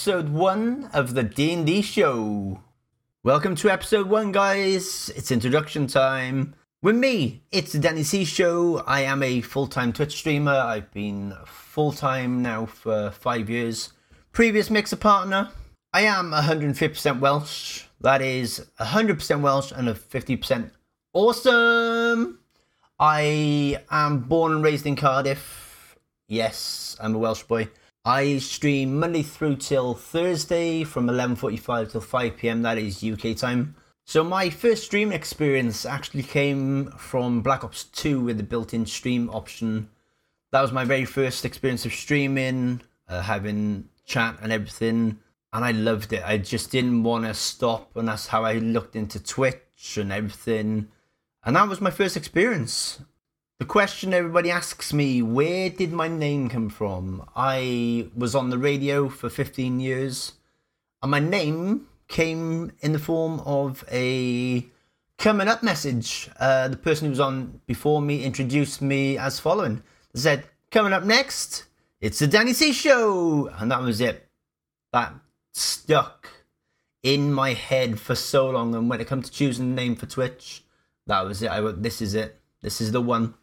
episode one of the D&D show. Welcome to episode one, guys. It's introduction time. With me, it's the Danny C show. I am a full-time Twitch streamer. I've been full-time now for five years. Previous mixer partner. I am 150% Welsh. That is 100% Welsh and a 50% awesome. I am born and raised in Cardiff. Yes, I'm a Welsh boy. I stream Monday through till Thursday from 11:45 till 5 p.m. That is UK time. So my first stream experience actually came from Black Ops 2 with the built-in stream option. That was my very first experience of streaming, uh, having chat and everything, and I loved it. I just didn't want to stop, and that's how I looked into Twitch and everything. And that was my first experience. The question everybody asks me, where did my name come from? I was on the radio for 15 years, and my name came in the form of a coming up message. Uh, the person who was on before me introduced me as following. They said, coming up next, it's the Danny C Show! And that was it. That stuck in my head for so long. And when it comes to choosing a name for Twitch, that was it. I went, this is it. This is the one.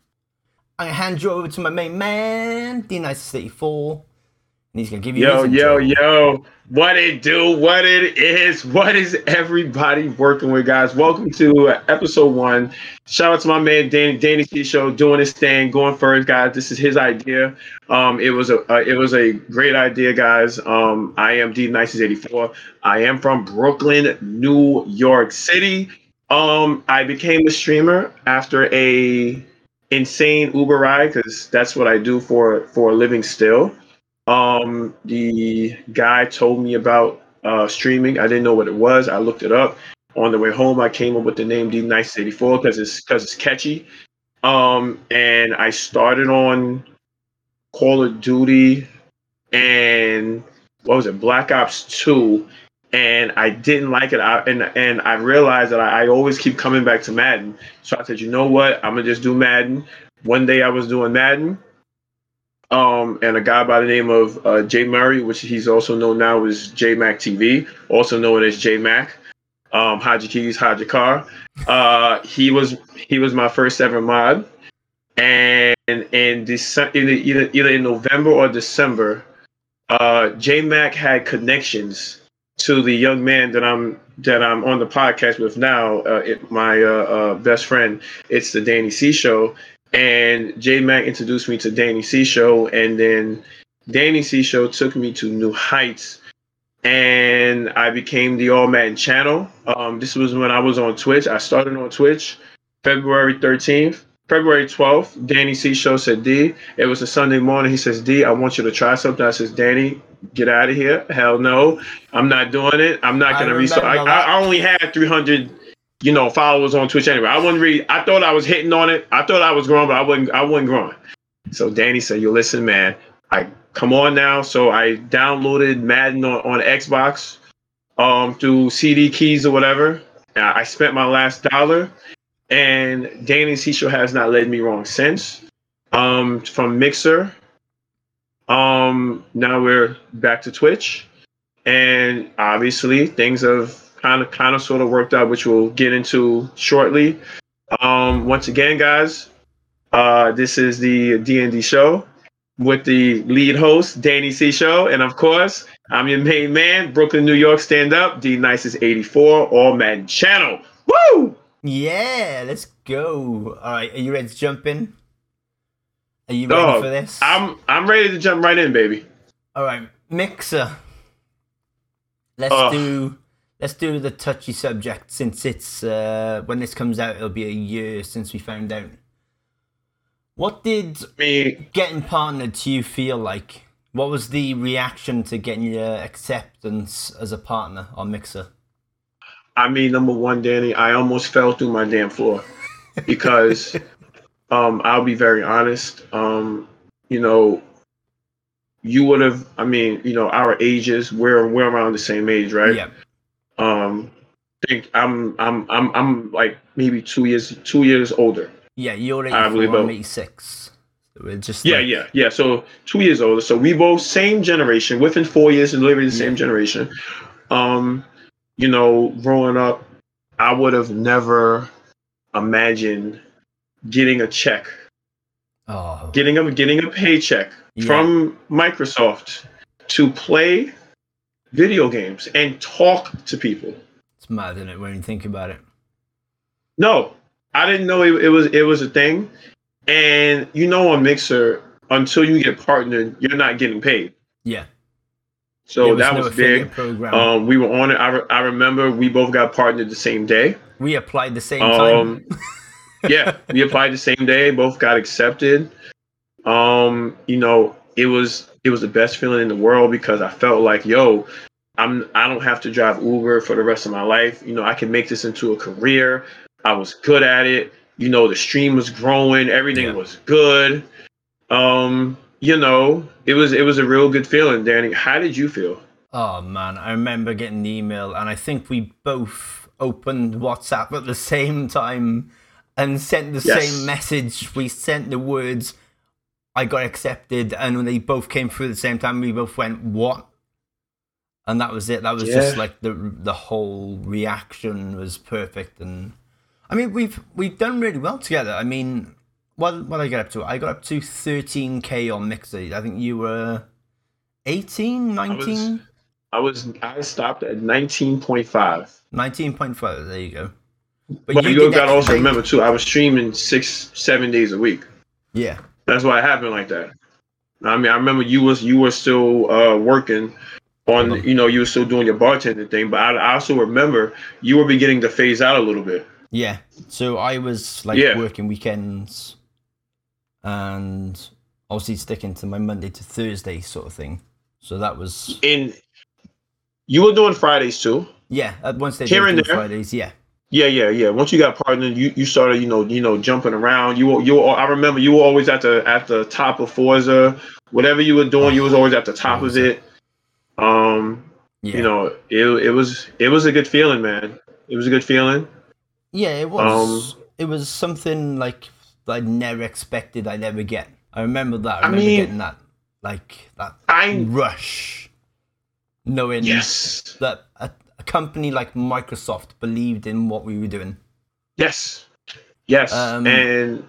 I hand you over to my main man, D964, and he's gonna give you. Yo, yo, intro. yo! What it do? What it is? What is everybody working with, guys? Welcome to episode one. Shout out to my man Danny Danny C Show doing his thing, going first, guys. This is his idea. Um, it was a uh, it was a great idea, guys. Um, I am D Nices eighty four. I am from Brooklyn, New York City. Um, I became a streamer after a insane Uber ride because that's what I do for for a living still. Um, the guy told me about uh, streaming. I didn't know what it was. I looked it up. On the way home, I came up with the name D Nice 84 because it's because it's catchy. Um, and I started on Call of Duty and what was it, Black Ops 2, and I didn't like it. I, and and I realized that I, I always keep coming back to Madden. So I said, you know what? I'm gonna just do Madden. One day I was doing Madden, um, and a guy by the name of uh, Jay Murray, which he's also known now as J Mac TV, also known as J Mac, um, Haji Keys, Haji Car. Uh, he was he was my first ever mod, and in December, either, either in November or December, uh, J Mac had connections to the young man that I'm that I'm on the podcast with now, uh, it, my uh, uh, best friend. It's the Danny C Show, and J Mac introduced me to Danny C Show, and then Danny C Show took me to new heights, and I became the All Man channel. Um, this was when I was on Twitch. I started on Twitch February 13th. February 12th, Danny C Show said, D, it was a Sunday morning. He says, D, I want you to try something. I says, Danny, get out of here. Hell no. I'm not doing it. I'm not going to restart. I, I, only had 300, you know, followers on Twitch anyway. I wasn't really, I thought I was hitting on it. I thought I was growing, but I wasn't, I wasn't growing. So Danny said, you listen, man, I come on now. So I downloaded Madden on, on Xbox um, through CD keys or whatever. I spent my last dollar and Danny C Show has not led me wrong since. Um, from Mixer, um, now we're back to Twitch, and obviously things have kind of, kind of, sort of worked out, which we'll get into shortly. Um, once again, guys, uh, this is the D and D show with the lead host Danny C Show, and of course, I'm your main man, Brooklyn, New York, stand up, D Nicest 84, All Man Channel. Woo! Yeah, let's go. All right, are you ready to jump in? Are you ready Dog, for this? I'm I'm ready to jump right in, baby. All right, mixer. Let's do let's do the touchy subject since it's uh, when this comes out, it'll be a year since we found out. What did Me. getting partnered to you feel like? What was the reaction to getting your acceptance as a partner on Mixer? I mean, number one, Danny, I almost fell through my damn floor because um, I'll be very honest. Um, you know, you would have. I mean, you know, our ages we're we're around the same age, right? Yeah, Um, I think I'm I'm I'm I'm like maybe two years two years older. yeah, you're I believe 84, I'm 86. We're just Yeah, like- yeah, yeah. So two years older. So we both same generation, within four years, literally the same Yeah. generation. Um, you know, growing up, I would have never imagined getting a check, Oh, getting a getting a paycheck Yeah. from Microsoft to play video games and talk to people. it's mad, isn't it, when you think about it? No, I didn't know it, it was it was a thing. And you know, on Mixer, until you get partnered, you're not getting paid. Yeah. So There that no was big. Program. Um, we were on it. I, re- I remember we both got partnered the same day. we applied the same Um, time. yeah, we applied the same day. Both got accepted. Um, you know, it was it was the best feeling in the world because I felt like, yo, I'm I don't have to drive Uber for the rest of my life. You know, I can make this into a career. I was good at it. You know, the stream was growing. Everything Yeah. was good. Um, you know, it was it was a real good feeling, Danny. How did you feel? Oh man, I remember getting the email, and I think we both opened WhatsApp at the same time and sent the Yes. same message. We sent the words, "I got accepted," and when they both came through at the same time, we both went, "What?" And that was it. That was just like the the whole reaction was perfect, and I mean we've we've done really well together. I mean, what what did I get up to? I got up to thirteen k on Mixer. I think you were 18, 19? I was I stopped at nineteen point five. 19.5, there you go. But, you, did got to also remember too, I was streaming six, seven days a week. Yeah, That's why it happened like that. I mean, I remember you was you were still uh, working on, Mhm. you know, you were still doing your bartending thing. But I, I also remember you were beginning to phase out a little bit. yeah. So I was like Yeah. working weekends and obviously sticking to my Monday to Thursday sort of thing. So that was, in. you were doing Fridays too. yeah, at one stage Here and there. Fridays, yeah. Yeah, yeah, yeah. Once you got partnered, you, you started, you know, you know, jumping around. You were, you were, I remember you were always at the at the top of Forza. Whatever you were doing, you was always at the top of it. Um, Yeah. you know, it it was it was a good feeling, man. It was a good feeling. yeah, it was, um, it was something like that I never expected I'd ever get. I remember that. I, I remember mean- getting that, like, that I rush. Knowing yes, that a, a company like Microsoft believed in what we were doing. yes, yes. Um, and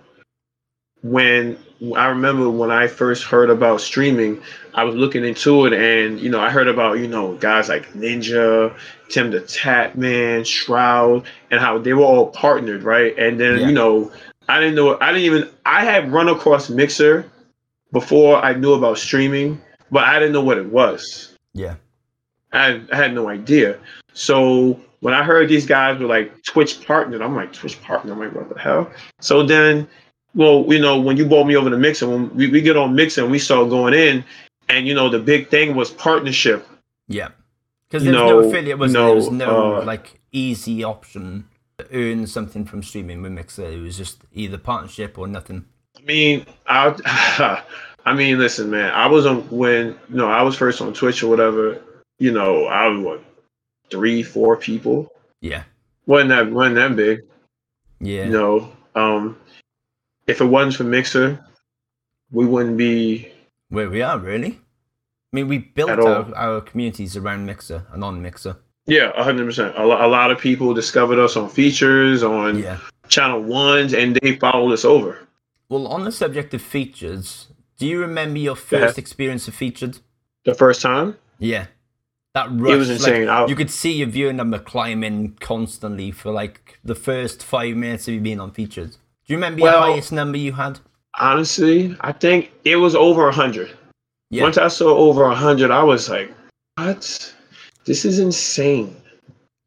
when I remember when I first heard about streaming, I was looking into it, and you know, I heard about you know guys like Ninja, Tim the Tatman, Shroud, and how they were all partnered, right? And then Yeah. you know, I didn't know, I didn't even, I had run across Mixer before I knew about streaming, but I didn't know what it was. Yeah. I, I had no idea. So when I heard these guys were like Twitch partnered, I'm like Twitch partner. I'm like, what the hell? So then, well, you know, when you brought me over to Mixer, when we, we get on Mixer and we start going in, and you know, the big thing was partnership. Yeah. Because You there was no know- affiliate, was you there? There was no uh, like easy option earn something from streaming with Mixer. It was just either partnership or nothing. I mean, I, I mean, listen, man. I was on when you know I was first on Twitch or whatever. You know, I was what three, four people. Yeah. wasn't that wasn't that big. Yeah. You know, um, if it wasn't for Mixer, we wouldn't be. Where we are, really. I mean, we built our, our communities around Mixer and on Mixer. Yeah, hundred percent. A a lot of people discovered us on features on Yeah. channel ones, and they followed us over. Well, on the subject of features, do you remember your first experience of featured? The first time, Yeah. That rush. it was like, insane. I, you could see your viewer number climbing constantly for like the first five minutes of you being on featured. Do you remember Well- your highest number you had? honestly, I think it was over a hundred. Yeah. Once I saw over a hundred, I was like, "What? This is insane."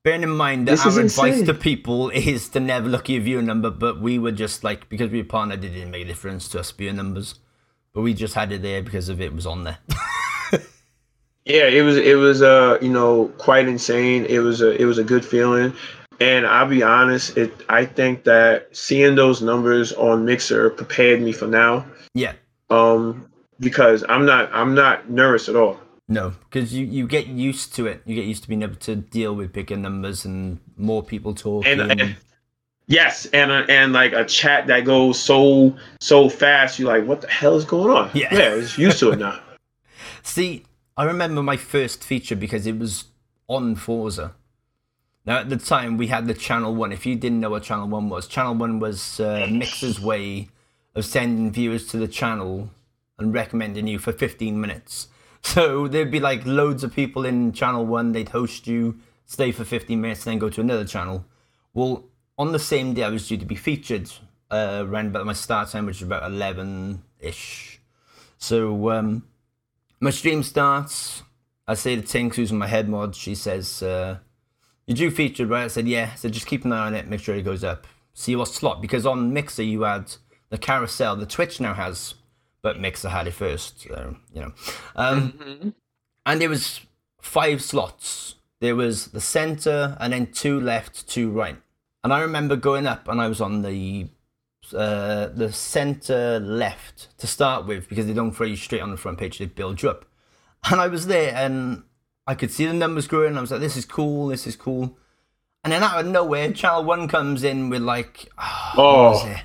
Bearing in mind that This our advice insane. to people is to never look at your viewer number, but we were just like because we were partnered, it didn't make a difference to us viewer numbers. But we just had it there because of it was on there. Yeah, it was it was uh you know quite insane. It was a it was a good feeling, and I'll be honest. It I think that seeing those numbers on Mixer prepared me for now. yeah. Um, because I'm not I'm not nervous at all. No, because you, you get used to it. You get used to being able to deal with bigger numbers and more people talking. And, and Yes, and a, and like a chat that goes so so fast, you're like, what the hell is going on? Yeah. yeah, it's used to it now. See, I remember my first feature because it was on Forza. Now, at the time, we had the Channel 1. If you didn't know what Channel 1 was, Channel 1 was uh, Mixer's way of sending viewers to the channel and recommending you for 15 minutes. So there'd be like loads of people in Channel 1, they'd host you, stay for 15 minutes, then go to another channel. Well, on the same day I was due to be featured, uh, around about my start time, which was about 11 ish. So, um, my stream starts. I say to Tink, who's in my head mod, she says, uh, You do featured, right? I said, Yeah. Said, Just keep an eye on it, make sure it goes up. See what slot, because on Mixer you had the carousel, the Twitch now has, but Mixer had it first, so, you know. Um, And there was five slots. There was the center, and then two left, two right. And I remember going up, and I was on the uh, the center left to start with because they don't throw you straight on the front page; they build you up. And I was there, and I could see the numbers growing. I was like, "This is cool. This is cool." And then out of nowhere, Channel One comes in with like, oh, what was Oh.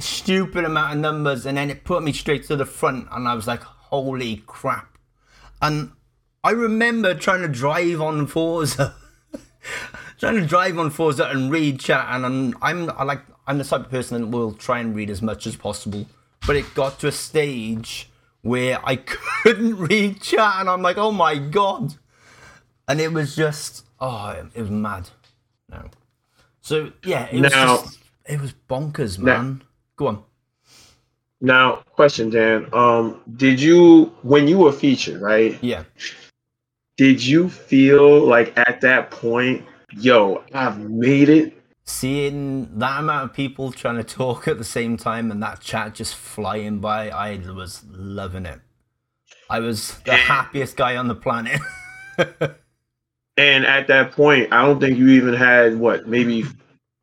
Stupid amount of numbers, and then it put me straight to the front, and I was like, "Holy crap!" And I remember trying to drive on Forza, trying to drive on Forza and read chat, and I'm, I'm I like I'm the type of person that will try and read as much as possible. But it got to a stage where I couldn't read chat, and I'm like, "Oh my god!" And it was just, oh, it, was mad. No, so yeah, it was Now- just, it was bonkers, man. Go on. Now, question, Dan. Um, did you when you were featured, right? Yeah. Did you feel like at that point, yo, I've made it? seeing that amount of people trying to talk at the same time and that chat just flying by, I was loving it. I was the happiest guy on the planet. And at that point, I don't think you even had what, maybe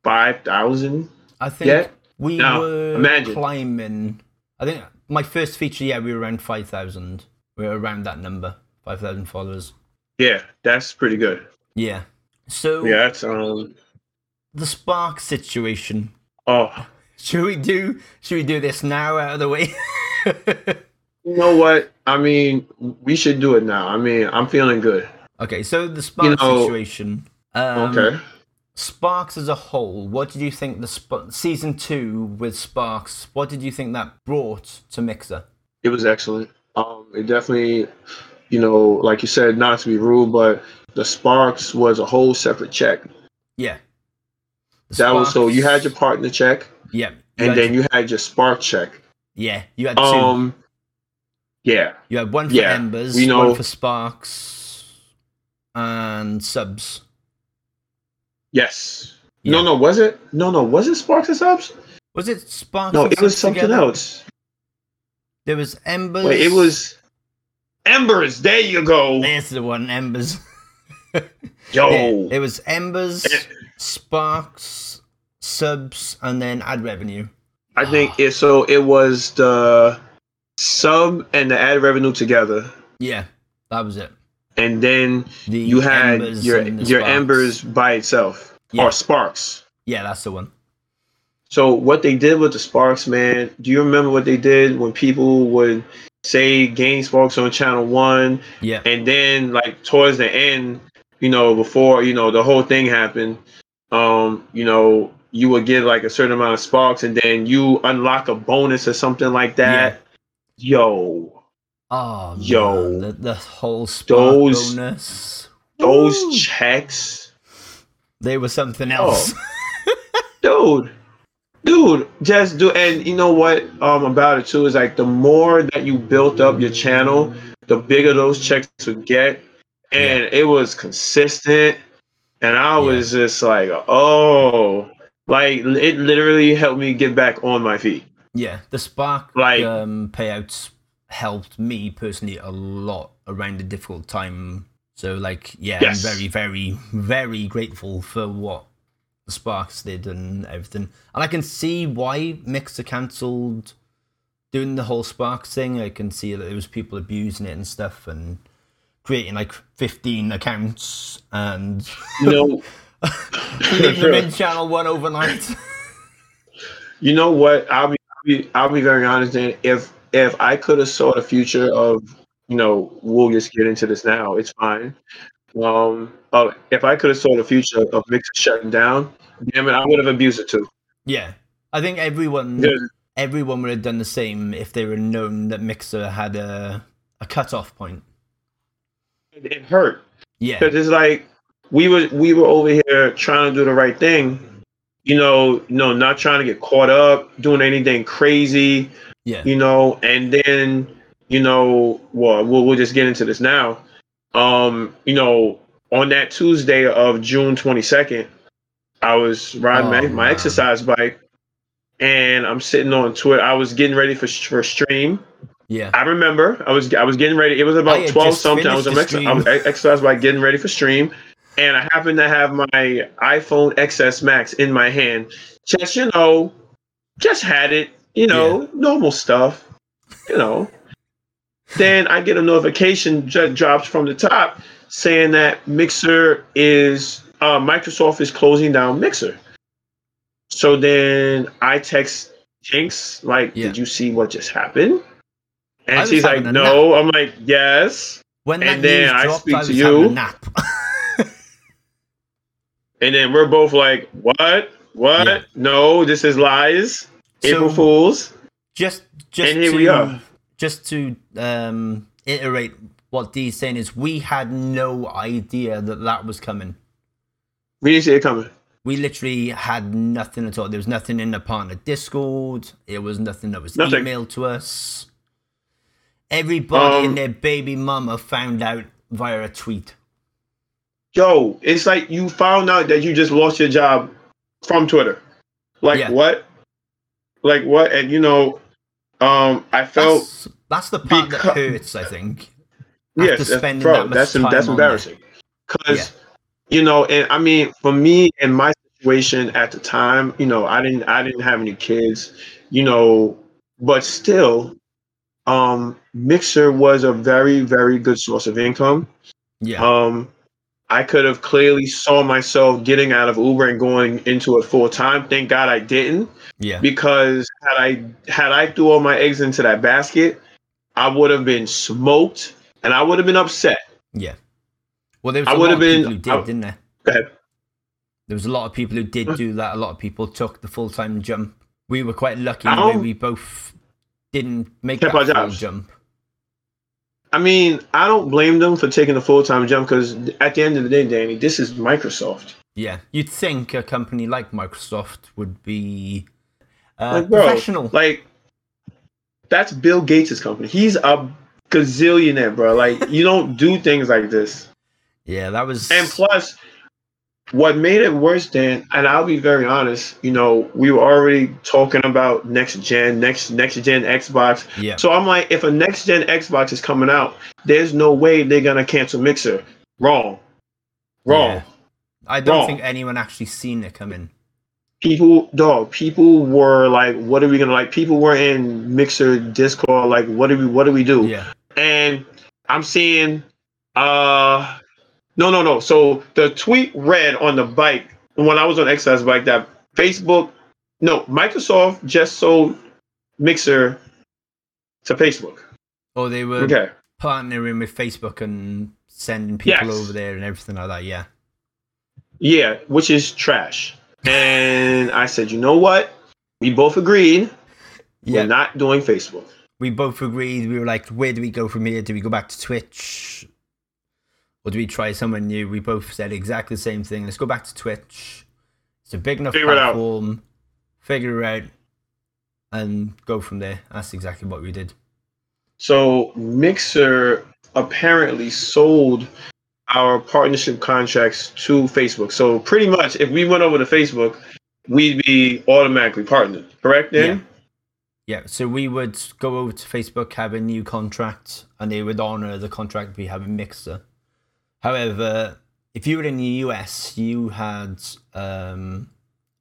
five thousand? I think Yeah. We Now, were imagine. climbing. I think my first feature, yeah, we were around 5,000. We were around that number, 5,000 followers. Yeah, that's pretty good. Yeah. So Yeah, that's um. the Spark situation. Oh, Should we do? Should we do this now out of the way? you know what? I mean, we should do it now. I mean, I'm feeling good. okay, so the Spark know- situation. Um, Okay. Sparks as a whole, what did you think the sp- season two with Sparks? What did you think that brought to Mixer? It was excellent. Um, it definitely, you know, like you said, not to be rude, but the Sparks was a whole separate check. Yeah, The That was so you had your partner check, yeah, and then you had your Spark check. yeah, you had two. Um, yeah, you had one for yeah, Embers, one know- for Sparks, and subs. Yes. Yeah. No, no, was it? No, no, was it Sparks and subs? Was it Sparks? No, it was something together? else. There was Embers. Wait, it was Embers. There you go. There's the one, Embers. Yo, Yeah, it was Embers. Sparks, subs, and then ad revenue. I ah. think it. So it was the sub and the ad revenue together, Yeah, that was it. And then The you had your your Sparks. Embers by itself Yeah. or Sparks. Yeah, that's the one. So what they did with the Sparks, man, do you remember what they did when people would say gain Sparks on channel one Yeah, and then like towards the end, you know, before, you know, the whole thing happened, um, you know, you would get like a certain amount of sparks and then you unlock a bonus or something like that. Yeah. Yo, Oh, Yo. man, the, the whole Those- bonus. those Woo! checks, they were something Oh. else. dude. Dude, just do and you know what um about it too is like the more that you built up your channel, the bigger those checks would get. And it was consistent. And I was just like, oh like it literally helped me get back on my feet. yeah, the spark Like- um, payouts helped me personally a lot around a difficult time. So, like, yeah, Yes. I'm very, very, very grateful for what the Sparks did and everything. And I can see why Mixer cancelled doing the whole Sparks thing. I can see that there was people abusing it and stuff and creating like 15 accounts and You know leaving them in channel one overnight. You know what? I'll be, I'll be, I'll be very honest. And if if I could have saw the future of, you know, we'll just get into this now. It's fine. Um, uh, if I could have saw the future of Mixer shutting down, damn it, I would have abused it too. Yeah, I think everyone Yeah. everyone would have done the same if they were known that Mixer had a a cut off point. It, it hurt Yeah, because it's like we were we were over here trying to do the right thing, you know, you know, not trying to get caught up doing anything crazy. Yeah, you know, and then you know, well, we'll we'll just get into this now. Um, you know, on that Tuesday of June twenty second, I was riding my, Oh, my man. exercise bike, and I'm sitting on Twitter. I was getting ready for for stream. yeah. I remember I was I was getting ready. It was about twelve something. I was ex- I was exercise bike getting ready for stream, and I happened to have my iPhone XS Max in my hand. Just you know, just had it. You know, normal stuff. You know. then I get a notification that drops from the top saying that Mixer is uh, Microsoft is closing down Mixer. So then I text Jinx like, Yeah. "Did you see what just happened?" And she's like, "No." I'm like, "Yes." When and that then news I dropped, speak I was to you. a nap. And then we're both like, "What? What? Yeah. No, this is lies. April So- Fools." just just And here to, we are. Just to um, iterate what Dee's saying is, we had no idea that that was coming. We didn't see it coming. We literally had nothing at all. There was nothing in the partner Discord. It was nothing that was Nothing. emailed to us. Everybody Um, and their baby mama found out via a tweet. Yo, it's like you found out that you just lost your job from Twitter. Like Yeah. what? Like what? And you know, um, I felt That's, that's the part because- that hurts, I think. yes, that's, bro, that that's that's embarrassing. Because you know, and I mean, for me and my situation at the time, you know, I didn't I didn't have any kids, you know, but still, um, Mixer was a very very good source of income. Yeah. Um, I could have clearly saw myself getting out of Uber and going into it full time. Thank God I didn't, yeah. because had I had I threw all my eggs into that basket, I would have been smoked and I would have been upset. Yeah. Well, there was I a lot would've of been- people who did, I- didn't there? Go ahead. There was a lot of people who did do that. A lot of people took the full time jump. We were quite lucky we both didn't make that full jump. I mean, I don't blame them for taking the full time jump because at the end of the day, Danny, this is Microsoft. Yeah, you'd think a company like Microsoft would be uh, Like, bro, professional. Like, that's Bill Gates' company. He's a gazillionaire, bro. Like, you don't do things like this. yeah, that was. And plus, what made it worse, Dan, and I'll be very honest, you know, we were already talking about next gen, next next gen Xbox. yeah, So I'm like, if a next gen Xbox is coming out, there's no way they're gonna cancel Mixer. Wrong. Wrong. Yeah. I don't wrong. think anyone actually seen it coming. People dog, people were like, what are we gonna like? People were in Mixer Discord, like, what do we what do we do? Yeah, and I'm seeing uh no no no. So the tweet read on the bike when I was on exercise bike that Facebook no Microsoft just sold Mixer to Facebook. Oh, they were Okay. partnering with Facebook and sending people Yes. over there and everything like that. Yeah, Yeah, which is trash. And I said, you know what? We both agreed yeah. we're not doing Facebook. we both agreed. We were like, where do we go from here? Do we go back to Twitch? Or do we try somewhere new? We both said exactly the same thing. Let's go back to Twitch. It's a big enough Figure it out. platform. Figure it out and go from there. That's exactly what we did. So Mixer apparently sold our partnership contracts to Facebook. So pretty much, if we went over to Facebook, we'd be automatically partnered. Correct? Then Yeah, so we would go over to Facebook, have a new contract, and they would honor the contract we have in Mixer. However, if you were in the US, you had um,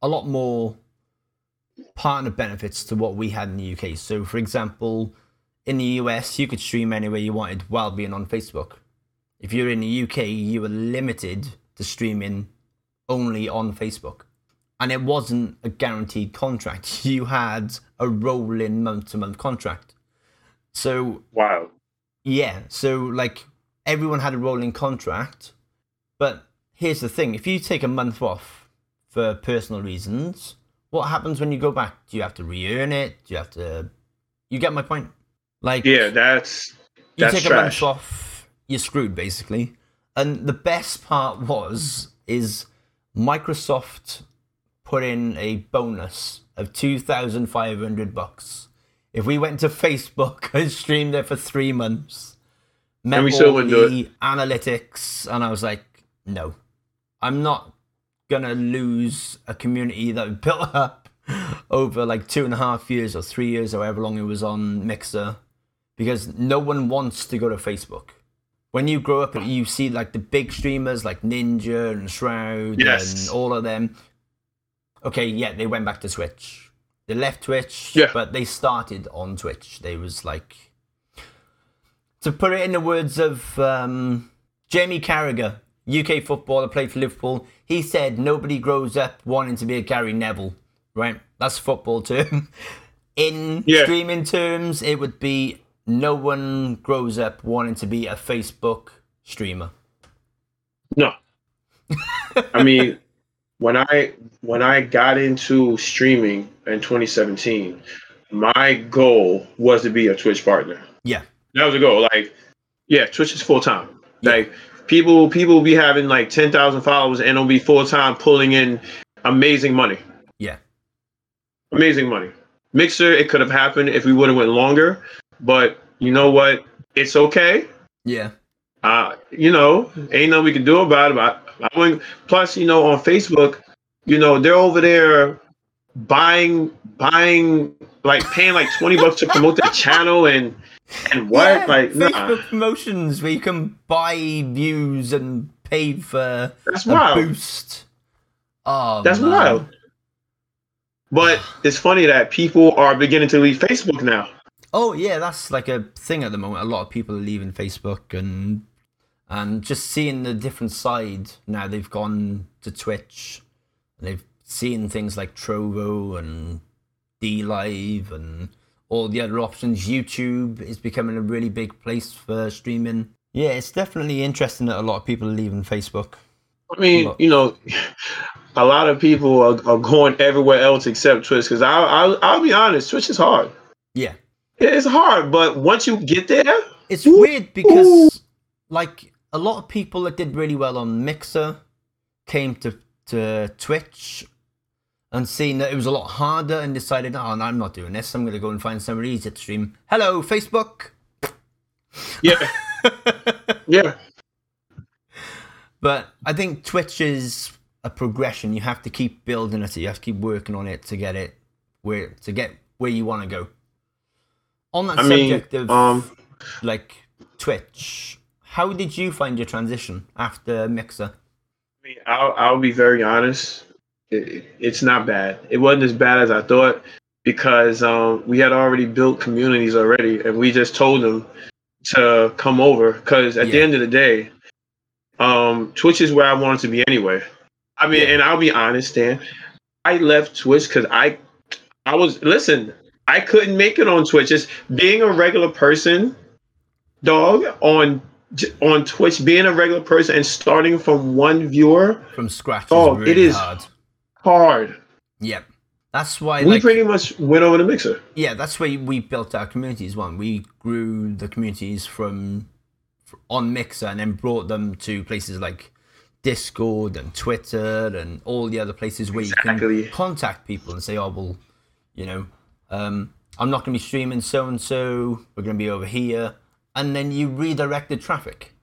a lot more partner benefits to what we had in the UK. So, for example, in the US, you could stream anywhere you wanted while being on Facebook. If you're in the UK, you were limited to streaming only on Facebook. and it wasn't a guaranteed contract. You had a rolling month to month contract. So Wow. yeah, so like everyone had a rolling contract, but here's the thing: if you take a month off for personal reasons, what happens when you go back? Do you have to re-earn it? Do you have to? You get my point. Like Yeah, that's that's you take a month off, you're screwed basically. And the best part was is Microsoft put in a bonus of two thousand five hundred bucks. If we went to Facebook and streamed there for three months, And we all still wouldn't the analytics, and I was like, no, I'm not gonna lose a community that we built up over like two and a half years or three years, or however long it was on Mixer, because no one wants to go to Facebook. When you grow up, you see like the big streamers like Ninja and Shroud Yes. and all of them. Okay, yeah, they went back to Twitch. They left Twitch, Yeah. but they started on Twitch. They was like, to put it in the words of um, Jamie Carragher, UK footballer, played for Liverpool. He said nobody grows up wanting to be a Gary Neville, right? That's a football term. In Yeah. streaming terms, it would be no one grows up wanting to be a Facebook streamer. No. I mean, when I when I got into streaming in 2017, my goal was to be a Twitch partner. Yeah. That was a goal. Like, yeah, Twitch is full time. Like people people be having like 10,000 followers and it'll be full time pulling in amazing money. Yeah. Amazing money. Mixer, it could have happened if we would have went longer, but you know what? It's okay. Yeah. uh, you know, ain't nothing we can do about it. I, I plus, you know, on Facebook, you know, they're over there buying, buying, like paying like twenty bucks to promote their channel and and what, Yeah, like, nah, Facebook promotions where you can buy views and pay for that's a wild. boost. Oh, That's man. wild. But it's funny that people are beginning to leave Facebook now. Oh yeah, that's like a thing at the moment. A lot of people are leaving Facebook and and just seeing the different side now. They've gone to Twitch. And they've seen things like Trovo and DLive and all the other options. YouTube is becoming a really big place for streaming. Yeah, it's definitely interesting that a lot of people are leaving Facebook. I mean, you know, a lot of people are, are going everywhere else except Twitch. Because I'll, I'll, I'll be honest, Twitch is hard. Yeah, It's hard, but once you get there, it's Ooh, weird because like a lot of people that did really well on Mixer came to to Twitch and seeing that it was a lot harder and decided, oh, no, I'm not doing this. I'm going to go and find somewhere easier to stream. Hello, Facebook. yeah, yeah. But I think Twitch is a progression. You have to keep building it. You have to keep working on it to get it where to get where you want to go. On that I mean, subject of um, like Twitch, how did you find your transition after Mixer? I mean, I'll, I'll be very honest. It, it- it's not bad. It wasn't as bad as I thought because um, we had already built communities already, and we just told them to come over. Because at the end of the day, um, Twitch is where I wanted to be anyway. I mean, Yeah. and I'll be honest, Dan. I left Twitch because I, I was listen. I couldn't make it on Twitch. Just being a regular person, dog on on Twitch, being a regular person and starting from one viewer, From scratch Oh, really is- hard. Hard. Yep. That's why we like pretty much went over the mixer. yeah, that's why we built our communities. One, we grew the communities from f- on Mixer and then brought them to places like Discord and Twitter and all the other places where you can contact people and say, "Oh, well, you know, um, I'm not going to be streaming so and so. We're going to be over here," and then you redirect the traffic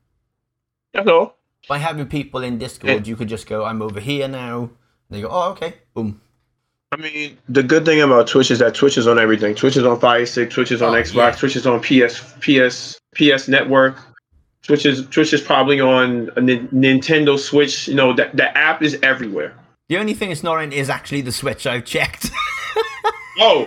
all. by having people in Discord. You could just go, "I'm over here now." They go, "Oh, okay, boom." I mean, the good thing about Twitch is that Twitch is on everything. Twitch is on Fire Stick. Twitch is on Oh, Xbox. yeah. Twitch is on PS, PS, PS Network. Twitch is Twitch is probably on a Nin- Nintendo Switch. You know, the, the app is everywhere. The only thing it's not in is actually the Switch. I've checked. Oh,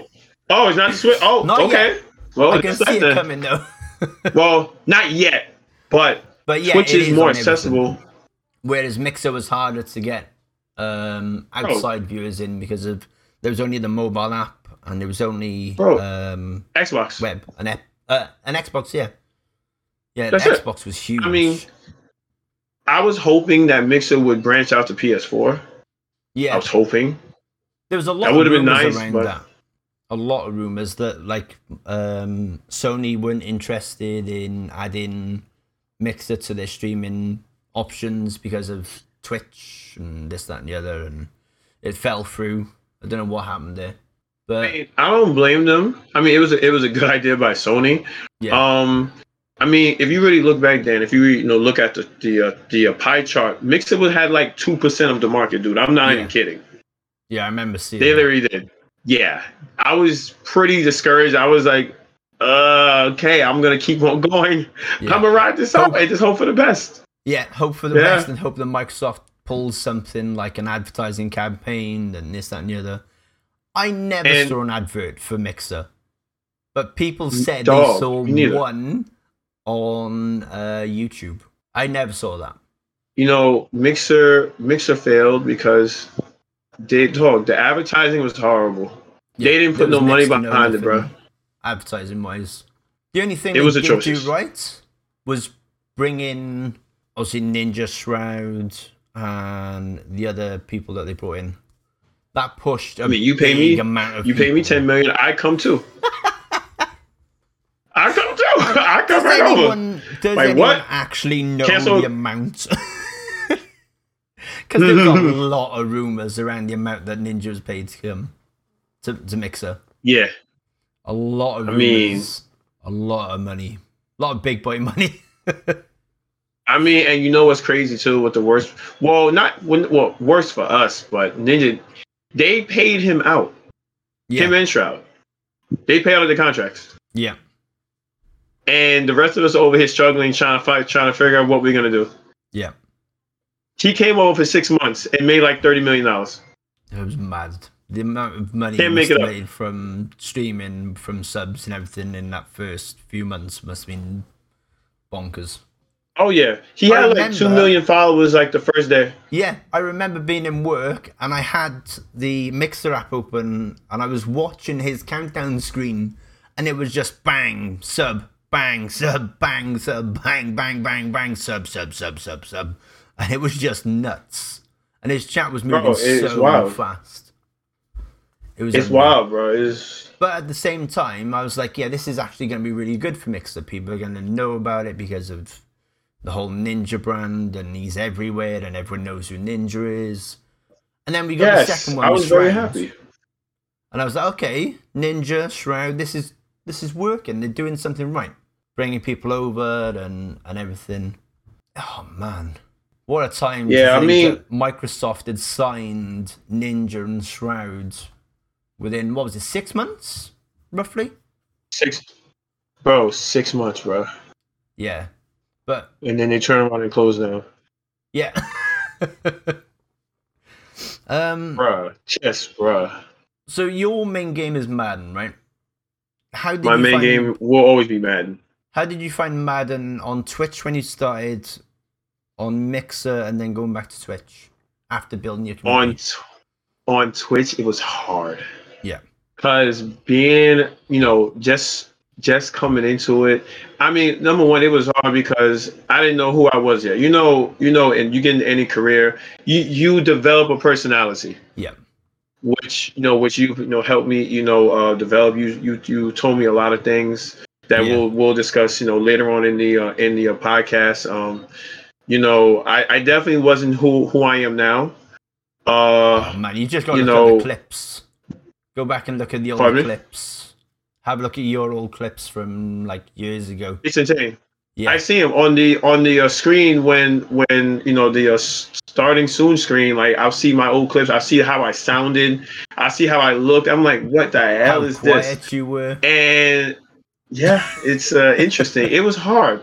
oh, it's not the Switch. Oh, Not okay. yet. Well, I can see it then. coming though. Well, not yet, but But yeah, Twitch it is is more accessible. Whereas Mixer was harder to get um, outside viewers in because of there was only the mobile app and there was only Bro. um, Xbox. web an ep- uh, an Xbox. Yeah, yeah. That's the it. Xbox was huge. I mean, I was hoping that Mixer would branch out to PS4. Yeah, I was hoping. there was a lot. that of would've been rumors nice, around but- that. A lot of rumors that like um, Sony weren't interested in adding Mixer to their streaming options because of Twitch and this, that, and the other, and it fell through. I don't know what happened there, but I, mean, I don't blame them. I mean, it was a, it was a good idea by Sony. yeah, Um, I mean, if you really look back then, if you you know look at the the uh, the uh, pie chart, Mixer would had like two percent of the market, dude. I'm not Yeah. even kidding. yeah, I remember seeing. They literally did. Yeah, I was pretty discouraged. I was like, uh, okay, I'm gonna keep on going. Yeah. I'm gonna ride this out and just hope for the best. Yeah, hope for the Yeah. best and hope that Microsoft pulls something like an advertising campaign and this, that, and the other. I never And- saw an advert for Mixer, but people said Dog, they saw one on uh, YouTube. I never saw that. You know, Mixer Mixer failed because they dog the advertising was horrible. Yeah, they didn't put no money behind it, bro. Advertising wise, the only thing It they was did do right was bring in obviously Ninja Shroud and the other people that they brought in. That pushed. I mean, you pay me- Amount of You pay me ten million, I come too. I come too. I come Does right over. anyone, does Wait, anyone what? actually know Cancel- the amount? Because there's a lot of rumors around the amount that Ninja was paid to come to, to Mixer. Yeah, A lot of I rumors, mean- a lot of money, a lot of big boy money. I mean, and you know what's crazy too? With the worst, well, not when, well, worse for us, but Ninja, they paid him out. Him and Shroud, they paid out of the contracts, yeah, and the rest of us over here struggling, trying to fight, trying to figure out what we're gonna do. yeah. He came over for six months and made like thirty million dollars. It was mad. The amount of money Can't he make it up. made from streaming, from subs and everything in that first few months must have been bonkers. Oh yeah, he I had like two remember- million followers like the first day. Yeah, I remember being in work and I had the Mixer app open and I was watching his countdown screen and it was just bang, sub, bang, sub, bang, sub, bang, bang, bang, bang, sub, sub, sub, sub, sub. And it was just nuts. And his chat was moving Bro, so wild. fast. It was It's unreal. wild, bro. It's But at the same time, I was like, yeah, this is actually going to be really good for Mixer. People are going to know about it because of the whole Ninja brand, and he's everywhere, and everyone knows who Ninja is. And then we got the second one. I was very happy. And I was like, okay, Ninja Shroud, this is this is working. They're doing something right, bringing people over and and everything. Oh man, what a time! Yeah, I mean- that Microsoft had signed Ninja and Shroud within what was it, six months, roughly? Six, bro, six months, bro. Yeah, but And then they turn around and close down, yeah. um. bro. Yes, bro. So your main game is Madden, right? How did My you main find, game will always be Madden. How did you find Madden on Twitch when you started, on Mixer, and then going back to Twitch after building your On community? t- on Twitch, it was hard. Yeah. Cause being, you know, just just coming into it. I mean, number one, it was hard because I didn't know who I was yet. You know, you know, and you get in any career, you you develop a personality. Yeah. which you know which you you know helped me you know uh, develop you you you told me a lot of things that Yeah. we'll we'll discuss you know later on in the uh, in the uh, podcast um you know I, I definitely wasn't who who I am now uh Oh man, you just got to you look at know- the clips. Go back and look at the old clips. Have a look at your old clips from like years ago. it's insane Yeah. I see him on the on the uh, screen when when you know the uh, starting soon screen like I'll see my old clips I see how I sounded I see how I looked I'm like what the hell How is this quiet you were. and yeah, it's uh, interesting. it was hard.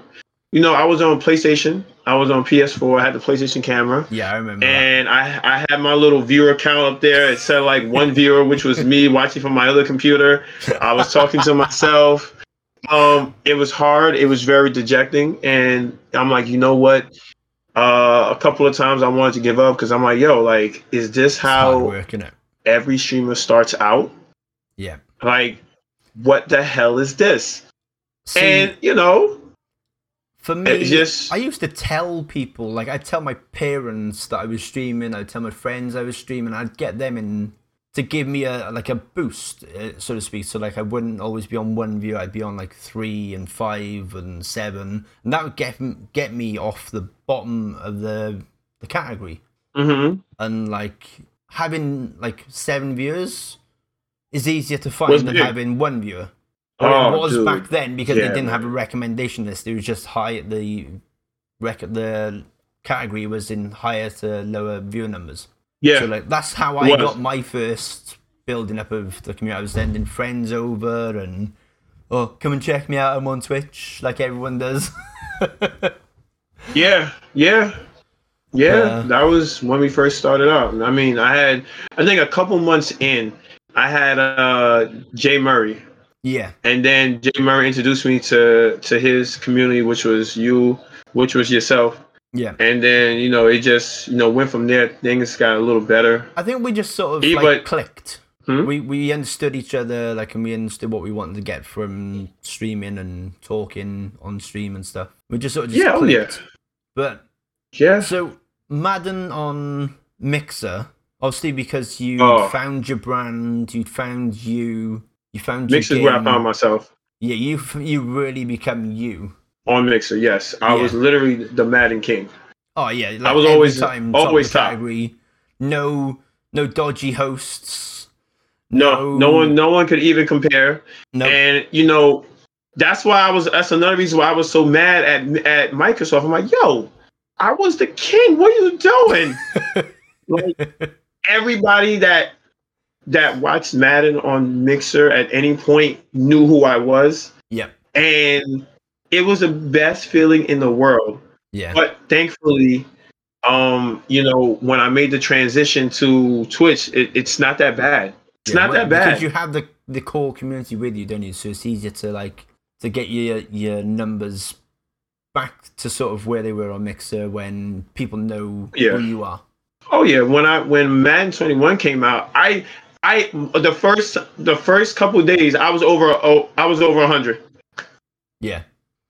You know, I was on PlayStation. I was on PS4. I had the PlayStation camera, Yeah, I remember that. and I I had my little viewer count up there. It said like one viewer, which was me watching from my other computer. I was talking to myself. Um, it was hard. It was very dejecting, and I'm like, you know what? Uh, a couple of times I wanted to give up because I'm like, yo, like, is this how work, every streamer starts out? Yeah. Like, what the hell is this? See, and you know, for me, it's just I used to tell people, like, I'd tell my parents that I was streaming. I'd tell my friends I was streaming. I'd get them in to give me a like a boost, uh, so to speak. So like, I wouldn't always be on one view. I'd be on like three and five and seven, and that would get get me off the bottom of the the category. mhm. And like having like seven viewers is easier to Was find than having one viewer. Or Oh, it was dude. back then because Yeah, they didn't have a recommendation list. It was just high. The rec the category was in higher to lower viewer numbers. yeah, So like that's how I got my first building up of the community. I was sending friends over and oh come and check me out. I'm on Twitch like everyone does. yeah, yeah, yeah. Uh, that was when we first started out. I mean, I had, I think, a couple months in, I had uh Jay Murray. Yeah, and then Jay Murray introduced me to to his community, which was you, which was yourself, yeah. and then you know it just you know went from there. Things got a little better. I think we just sort of Yeah, like but- clicked. Hmm? We we understood each other, like, and we understood what we wanted to get from streaming and talking on stream and stuff. We just sort of just Yeah, oh, yeah. But Yeah, so Madden on Mixer, obviously because you Oh. found your brand, you found you, you found Mixer's where I found myself Yeah, you you really become you. on Mixer. Yes, I Yeah. was literally the Madden King. Oh yeah, like I was always- time top always top. category. No, no dodgy hosts. No, no one, no one could even compare. No, And you know, that's why I was. That's another reason why I was so mad at at Microsoft. I'm like, yo, I was the king. What are you doing? like everybody that that watched Madden on Mixer at any point knew who I was, yeah, and it was the best feeling in the world. yeah. But thankfully, um, you know, when I made the transition to Twitch, it, it's not that bad. It's Yeah, not well, that bad. because you have the the core community with you, don't you? So it's easier to like to get your your numbers back to sort of where they were on Mixer when people know Yeah. who you are. Oh yeah, when I when Madden 21 came out, I I the first the first couple days I was over oh I was over 100. Yeah,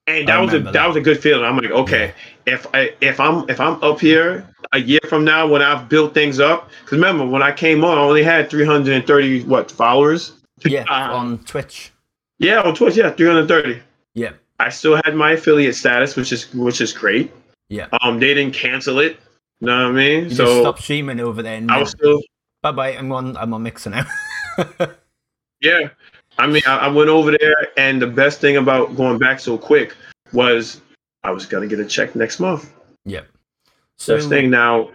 And that was a that. that. was a good feeling. I'm like, okay, if I if I'm if I'm up here a year from now when I've built things up, because remember when I came on, I only had 330 what followers. yeah. Uh, on Twitch. yeah, on Twitch, yeah, 330. Yeah, I still had my affiliate status, which is which is great. yeah. Um, they didn't cancel it. You know what I mean? You so stop streaming over there. I was still bye bye. I'm on. I'm on Mixer now. Yeah, I mean, I, I went over there, and the best thing about going back so quick was I was gonna get a check next month. yeah. So Best thing now,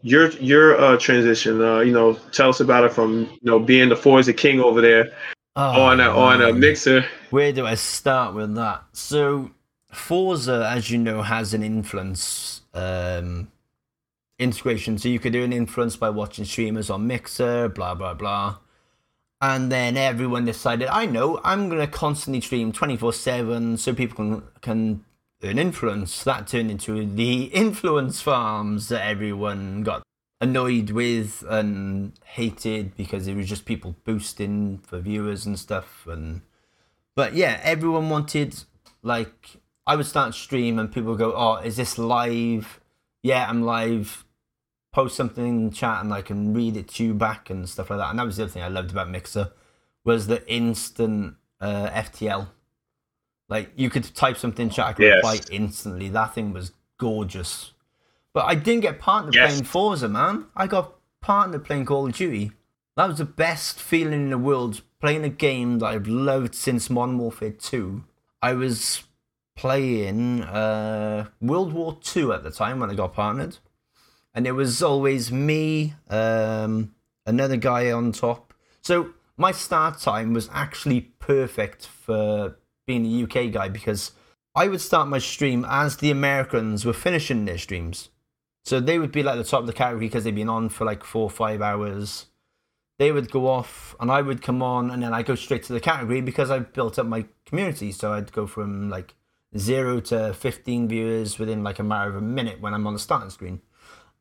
your your uh, transition. Uh, you know, tell us about it from you know being the Forza king over there oh, on a on a mixer. Where do I start with that? So, Forza, as you know, has an influence um, integration. So you could do an influence by watching streamers on Mixer, blah blah blah. And then everyone decided, I know, I'm gonna constantly stream twenty four seven, so people can can earn influence. That turned into the influence farms that everyone got annoyed with and hated because it was just people boosting for viewers and stuff and but yeah, everyone wanted like I would start stream and people would go, "Oh, is this live?" Yeah, I'm live. Post something in chat and I can read it to you back and stuff like that. And that was the other thing I loved about Mixer was the instant uh, FTL. Like you could type something in chat, I could Yes. reply instantly. That thing was gorgeous. But I didn't get partnered Yes. playing Forza, man. I got partnered playing Call of Duty. That was the best feeling in the world. Playing a game that I've loved since Modern Warfare 2. I was playing uh, World War 2 at the time when I got partnered. And it was always me, um, another guy on top. So my start time was actually perfect for being a UK guy because I would start my stream as the Americans were finishing their streams. So they would be like the top of the category because they'd been on for like four or five hours. They would go off and I would come on and then I go straight to the category because I built up my community. So I'd go from like zero to 15 viewers within like a matter of a minute when I'm on the starting screen.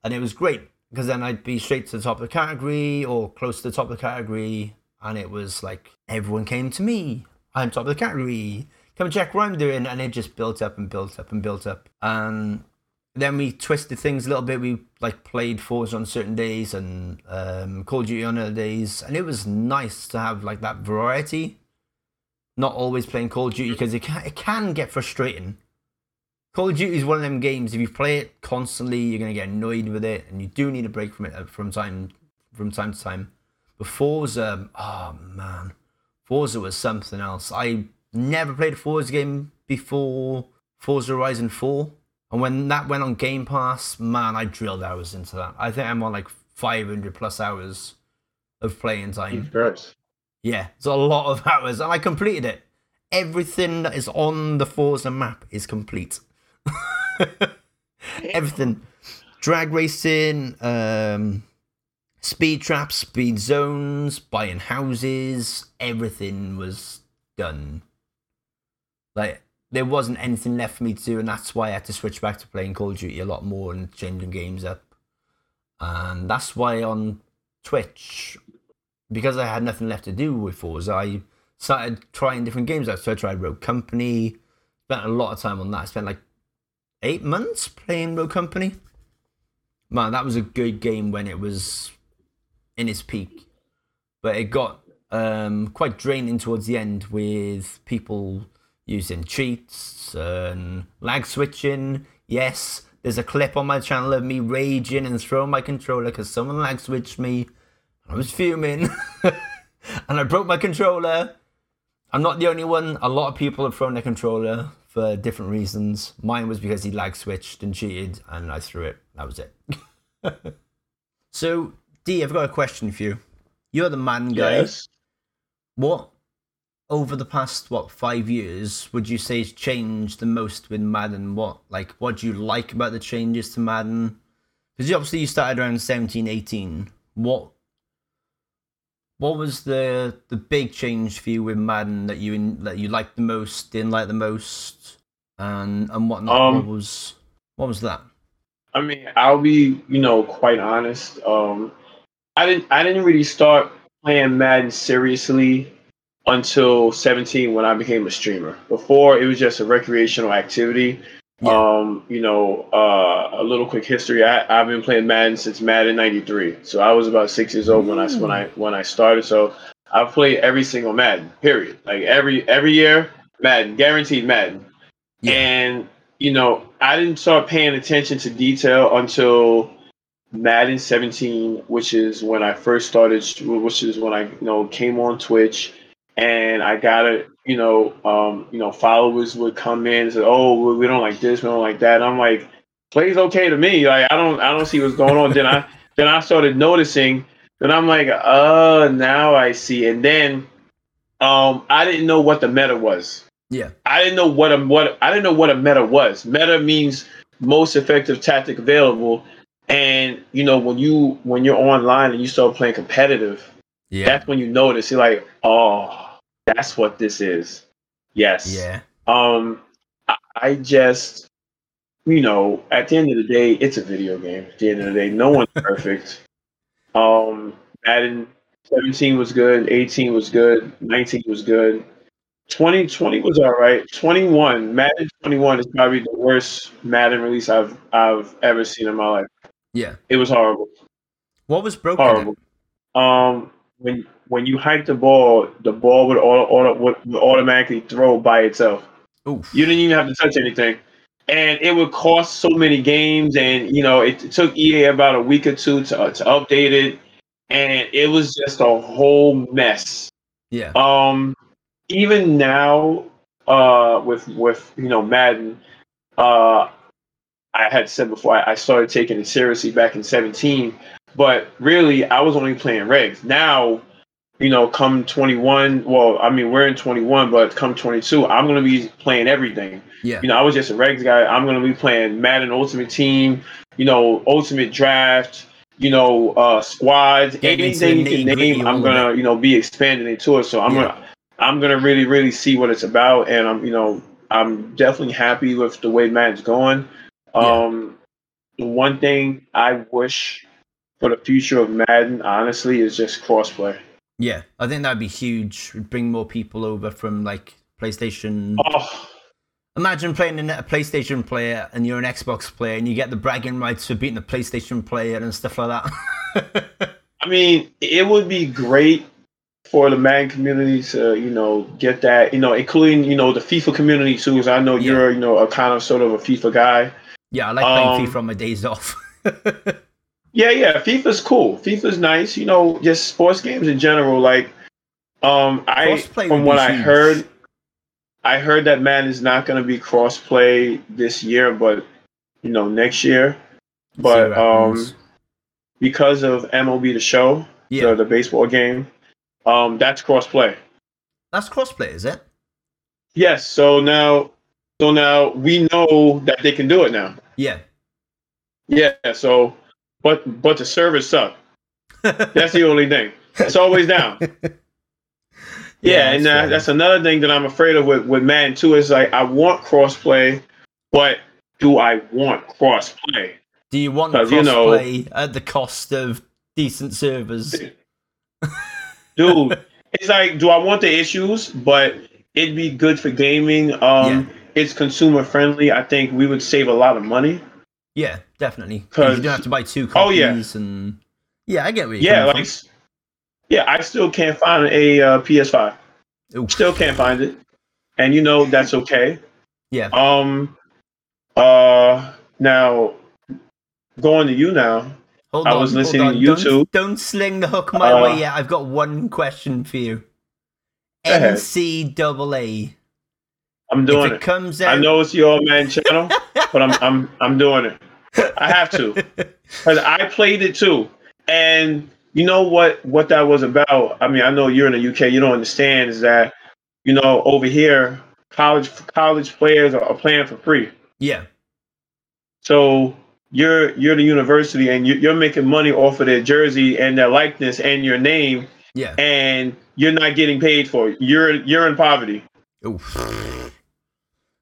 And it was great because then I'd be straight to the top of the category or close to the top of the category. And it was like everyone came to me. I'm top of the category. Come check what I'm doing. And it just built up and built up and built up. And then we twisted things a little bit. We like played Forza on certain days and um, Call of Duty on other days. And it was nice to have like that variety not always playing Call of Duty because it can, it can get frustrating. Call of Duty is one of them games. If you play it constantly, you're gonna get annoyed with it, and you do need a break from it uh, from time from time to time. But Forza, oh man, Forza was something else. I never played a Forza game before Forza Horizon Four, and when that went on Game Pass, man, I drilled hours into that. I think I'm on like 500 plus hours of playing time. Gross. Yeah, it's a lot of hours, and I completed it. Everything that is on the Forza map is complete. Everything, drag racing, um, speed traps, speed zones, buying houses, everything was done. Like there wasn't anything left for me to do, and that's why I had to switch back to playing Call of Duty a lot more and changing games up. And that's why on Twitch because I had nothing left to do with Forza, I started trying different games out. So I tried Rogue Company, spent a lot of time on that. I spent like eight months playing Rogue Company. Man, that was a good game when it was in its peak, but it got um, quite draining towards the end with people using cheats and lag switching. Yes, there's a clip on my channel of me raging and throwing my controller because someone lag switched me I was fuming and I broke my controller. I'm not the only one. A lot of people have thrown their controller for different reasons. Mine was because he lag switched and cheated, and I threw it. That was it. so, D, I've got a question for you. You're the Madden guy. Yes. What over the past what five years would you say has changed the most with Madden? What like what do you like about the changes to Madden? Because obviously you started around 17, 18. What what was the the big change for you with Madden that you in, that you liked the most, didn't like the most, and and whatnot? Um, what was what was that? I mean, I'll be, you know, quite honest. Um, I didn't, I didn't really start playing Madden seriously until 17 when I became a streamer. Before it was just a recreational activity. Yeah. Um, you know, uh, a little quick history. I, I've been playing Madden since Madden '93, so I was about six years old when I when I when I started. So I've played every single Madden. Period. Like every every year, Madden, guaranteed Madden. Yeah. And you know, I didn't start paying attention to detail until Madden 17, which is when I first started, which is when I you know came on Twitch, and I got it. You know, um, you know, followers would come in and say, "Oh, we don't like this, we don't like that." And I'm like, "Play's okay to me. Like, I don't, I don't see what's going on." then I, then I started noticing. Then I'm like, "Uh, now I see." And then, um, I didn't know what the meta was. Yeah. I didn't know what a what I didn't know what a meta was. Meta means most effective tactic available. And you know, when you when you're online and you start playing competitive, Yeah. that's when you notice you're like, oh, that's what this is. Yes. yeah. Um, I, I just, you know, at the end of the day, it's a video game. At the end of the day, no one's perfect. Um, Madden 17 was good, 18 was good, 19 was good. 2020 was all right. 21, Madden 21 is probably the worst Madden release I've I've ever seen in my life. Yeah. It was horrible. What was broken? Horrible. Um, when when you hike the ball, the ball would, auto, auto, would automatically throw by itself. Oof. You didn't even have to touch anything, and it would cost so many games. And you know, it took EA about a week or two to uh, to update it, and it was just a whole mess. Yeah. Um, even now, uh, with with you know Madden, uh, I had said before I, I started taking it seriously back in seventeen, but really I was only playing regs. Now, you know, come twenty one, well, I mean we're in twenty one, but come twenty two, I'm gonna be playing everything. Yeah. You know, I was just a regs guy. I'm gonna be playing Madden Ultimate Team, you know, Ultimate Draft. You know, uh, squads, into anything you can name, I'm gonna, you know, be expanding into it. So I'm Yeah. gonna I'm gonna really, really see what it's about, and I'm, you know, I'm definitely happy with the way Madden's going. Um, the one thing I wish for the future of Madden, honestly, is just crossplay. Yeah, I think that'd be huge. It'd bring more people over from like PlayStation. Oh, Imagine playing a PlayStation player and you're an Xbox player and you get the bragging rights for beating a PlayStation player and stuff like that. I mean, it would be great for the Madden community to, you know, get that, you know, including, you know, the FIFA community too. Because I know Yeah. you're, you know, a kind of sort of a FIFA guy. yeah, I like playing Um, FIFA on my days off. Yeah, yeah, FIFA's cool. FIFA's nice. You know, just sports games in general. Like, um, I from what I heard, I heard that Madden is not going to be crossplay this year, but you know, next year. But um, happens. because of MLB the show, yeah, the, the baseball game, um, that's crossplay. that's crossplay, is it? Yes. So now, so now we know that they can do it now. Yeah. Yeah. So, but but the service suck. That's the only thing. It's always down. Yeah, and that's that, fair. that's another thing that I'm afraid of with, with Madden too. Is like I want crossplay, but do I want crossplay? Do you want 'cause, you know- crossplay at the cost of decent servers? Dude, it's like, do I want the issues? But it'd be good for gaming. Um, it's consumer friendly. I think we would save a lot of money. Yeah, definitely. 'Cause 'Cause- you don't have to buy two Oh, yeah. copies and yeah, I get where you're Yeah, like, yeah, I still can't find a uh, PS5. from. Oof. Still can't find it, and you know that's okay. Yeah. Um. Uh. Now, going to you now. Hold I on, was listening on. to Don't- Don't, sling the hook my Uh, way yet. I've got one question for you. NCAA. I'm If doing it it. comes out, I know it's your old man channel, but I'm I'm I'm doing it. I have to because I played it too, and you know what what that was about. I mean, I know you're in the UK. You don't understand is that you know over here college college players are, playing for free. yeah, So you're you're the university and you're, you're making money off of their jersey and their likeness and your name, yeah. and you're not getting paid for it. You're you're in poverty. Oof.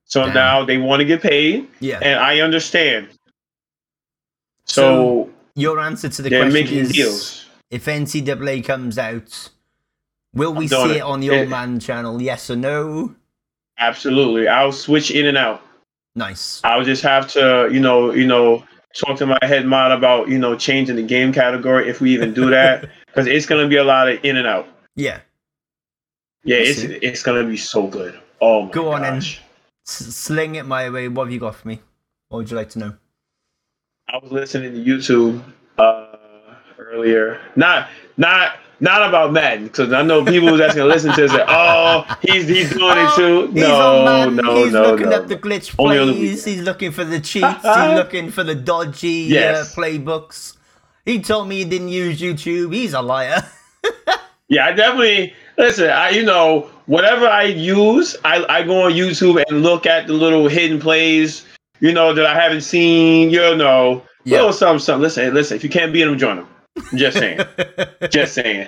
So Damn. now they want to get paid, Yeah. and I understand. So, Your answer to the question making is: deals. if NCAA comes out, will we see it. it on the old It- man channel? Yes or no? Absolutely, I'll switch in and out. Nice. I'll just have to, you know, you know, talk to my head mod about, you know, changing the game category if we even do that, because it's gonna be a lot of in and out. Yeah. Yeah, it's see. it's gonna be so good. Oh my Go on gosh. S- sling it my way. What have you got for me? What would you like to know? I was listening to YouTube uh, earlier. Not not not about Madden, because I know people that's gonna listen to it say, "Oh, he's he's doing it too." Oh, He's No, Madden, no, He's no, looking no. up the glitch plays. He's looking for the cheats. he's looking for the dodgy Yes. uh, playbooks. He told me he didn't use YouTube. He's a liar. Yeah, I definitely listen. I you know whatever I use, I I go on YouTube and look at the little hidden plays. You know that I haven't seen. You know, Yeah. little something, something. Listen, listen. If you can't beat them, join them. I'm just saying. just saying.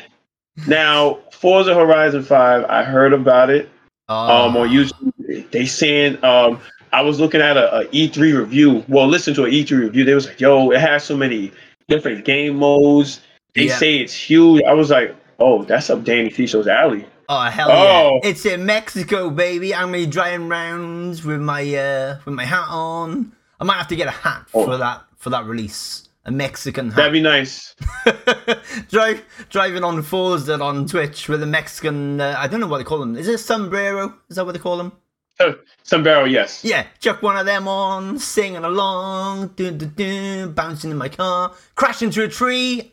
Now, Forza Horizon Five, I heard about it. Oh, um, on YouTube. They saying um, I was looking at a, a E3 review. Well, listen to an E3 review. They was like, "Yo, it has so many different game modes." They Yeah. say it's huge. I was like, "Oh, that's up Danny C Show's alley." Oh hell Oh. yeah! It's in Mexico, baby. I'm gonna be driving rounds with my uh with my hat on. I might have to get a hat Oh. for that for that release. A Mexican hat. That'd be nice. Drive driving on Forza on Twitch with a Mexican. Uh, I don't know what they call them. Is it sombrero? Is that what they call them? Oh, Sombrero, yes. Yeah, chuck one of them on, singing along, dun, dun, dun, bouncing in my car, crash into a tree,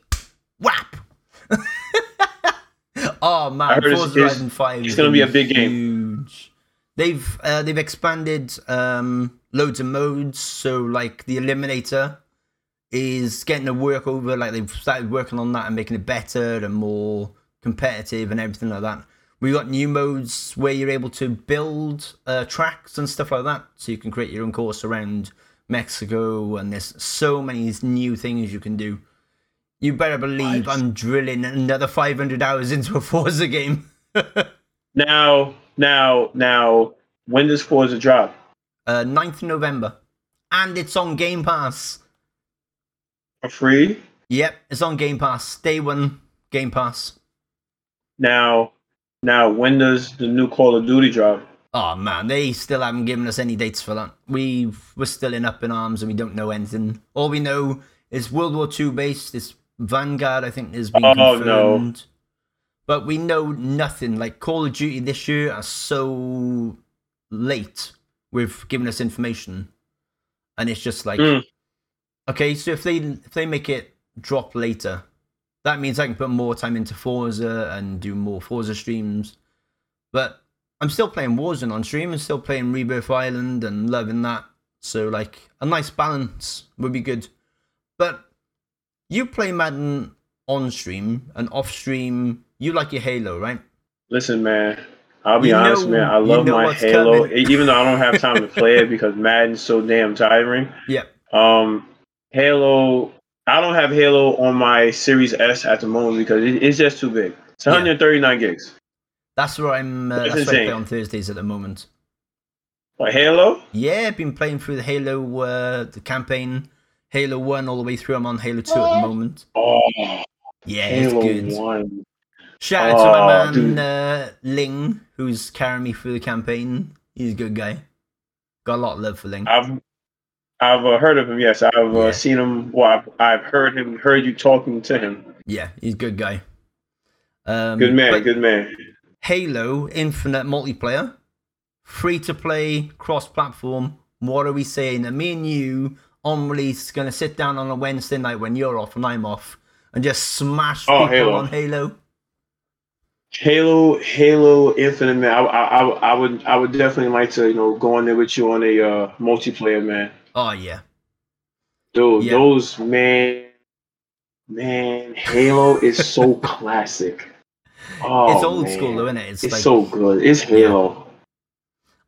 whap. oh man, it's- Forza it's- Horizon Five it's gonna gonna be a big game. Huge. They've uh, they've expanded um, loads of modes, so like the Eliminator is getting to work over. Like they've started working on that and making it better and more competitive and everything like that. We got new modes where you're able to build uh, tracks and stuff like that, so you can create your own course around Mexico. And there's so many new things you can do. You better believe Nice. I'm drilling another 500 hours into a Forza game. Now, now, now, when does Forza drop? Uh, 9th November, and it's on Game Pass. For free? Yep, it's on Game Pass. Day one, Game Pass. Now, now, when does the new Call of Duty drop? Oh man, they still haven't given us any dates for that. We we're still in up in arms and we don't know anything. All we know is World War II based. It's Vanguard, I think, has been Oh, confirmed. no. But we know nothing. Like Call of Duty this year are so late with giving us information, and it's just like, Mm. okay, so if they if they make it drop later, that means I can put more time into Forza and do more Forza streams. But I'm still playing Warzone on stream and still playing Rebirth Island and loving that. So like a nice balance would be good. But you play Madden on stream and off stream. You like your Halo, right? Listen, man. I'll be You honest, know- man. I you love know my Halo, coming. even though I don't have time to play it because Madden's so damn tiring. Yeah. Um, Halo. I don't have Halo on my Series S at the moment because it, it's just too big. It's Yeah. 139 gigs. That's where I'm. Uh, That's that's what I play on Thursdays at the moment. But Halo, Yeah, I've been playing through the Halo uh, the campaign, Halo One all the way through. I'm on Halo Two at the moment. oh, Yeah, Halo it's good. One. Shout out to my Oh, man uh, Ling, who's carrying me through the campaign. He's a good guy. Got a lot of love for Ling. I've I've uh, heard of him. Yes, I've uh, Yeah. seen him. Well, I've, I've heard him. Heard you talking to him. Yeah, he's a good guy. Um, Good man. Good man. Halo Infinite multiplayer, free to play, cross platform. What are we saying? That me and you on release going to sit down on a Wednesday night when you're off and I'm off and just smash Oh, people Halo. on Halo. Halo, Halo Infinite, man. I, I, I, I would, I would definitely like to, you know, go on there with you on a uh, multiplayer, man. Oh yeah, Dude, Yeah. those man, man, Halo is so classic. Oh, it's old man. school though, isn't it? It's, It's like so good. It's Halo.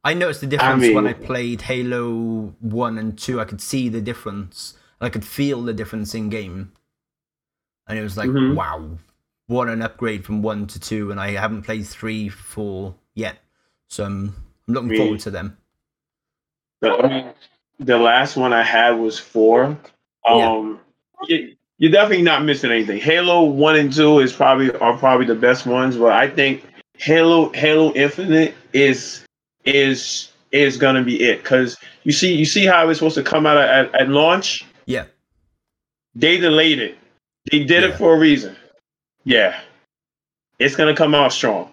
I noticed the difference when mean- I played Halo One and Two. I could see the difference. I could feel the difference in game, and it was like, Mhm. wow, what an upgrade from one to two. And I haven't played three, four yet, so I'm, I'm looking Me. forward to them. The, I mean, the last one I had was four. Yeah. Um, you, you're definitely not missing anything. Halo one and two is probably are probably the best ones, but I think Halo Halo Infinite is is is gonna be it because you see you see how it's supposed to come out at, at launch. Yeah, They delayed it. They did Yeah. it for a reason. Yeah, it's gonna come out strong.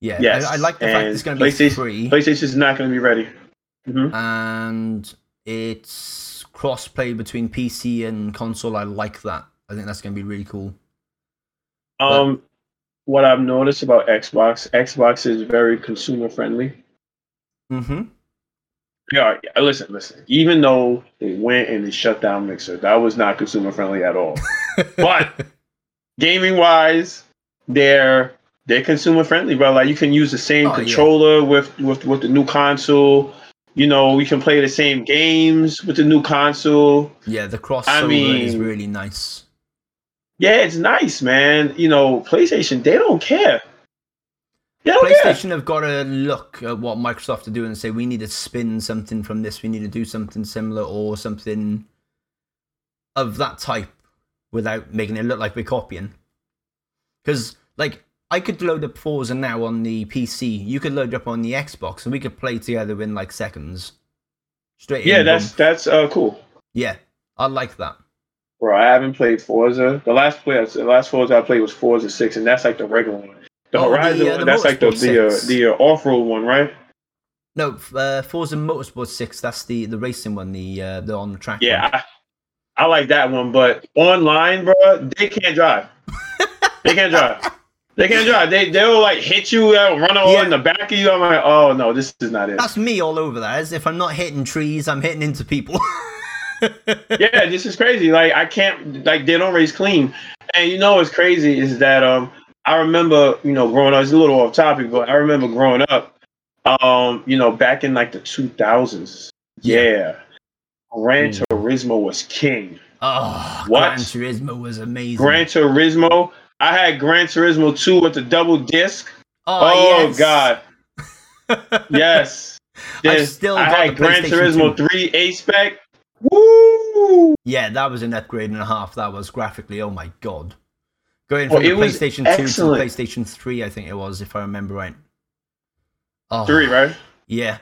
yeah. Yes, I, I like the fact it's to be free. PlayStation- free PlayStation's not gonna be ready. Mhm. and it's cross-play between PC and console. I like that. I think that's to be really cool. Um, what I've noticed about Xbox, Xbox is very consumer friendly. Mm-hmm. Yeah, yeah, listen, listen. Even though they went and they shut down Mixer, that was not consumer friendly at all. but gaming wise, they're they're consumer friendly, bro. Like you can use the same Oh, yeah. controller with with with the new console. You know, we can play the same games with the new console. yeah, the crossover I mean- is really nice. Yeah, it's nice, man. You know, PlayStation, they don't care. They don't care. PlayStation have got to look at what Microsoft are doing and say we need to spin something from this, we need to do something similar or something of that type without making it look like we're copying. Because like I could load up Forza now on the PC, you could load it up on the Xbox, and we could play together in like seconds. Straight Yeah, that's boom. that's uh cool. yeah, I like that. Bro, I haven't played Forza. The last play, the last Forza I played was Forza Six, and that's like the regular one. The Oh, the, Horizon uh, one, the that's like the the uh, the uh, off road one, right? No, uh, Forza Motorsport Six. That's the the racing one, the uh, the on the track. Yeah. I, I like that one, but online, bro, they can't drive. they can't drive. They can't drive. They they'll like hit you, uh, run over Yeah. in the back of you. I'm like, oh no, this is not it. That's me all over that. As if I'm not hitting trees, I'm hitting into people. yeah, this is crazy. Like I can't like they don't race clean. And you know what's crazy is that um I remember, you know, growing up, it's a little off topic, but I remember growing up, um, you know, back in like the two thousands. Yeah. Gran Mm. Turismo was king. Oh, What? Gran Turismo was amazing. Gran Turismo. I had Gran Turismo 2 with the double disc. oh, Oh, yes. god. yes. I Then still I had Gran Turismo 2. 3 A spec. Woo! Yeah, that was an upgrade and a half. That was graphically, oh my god. Going Oh, from was PlayStation 2 excellent. to PlayStation 3, I think it was, if I remember right. Oh, 3, right? Yeah,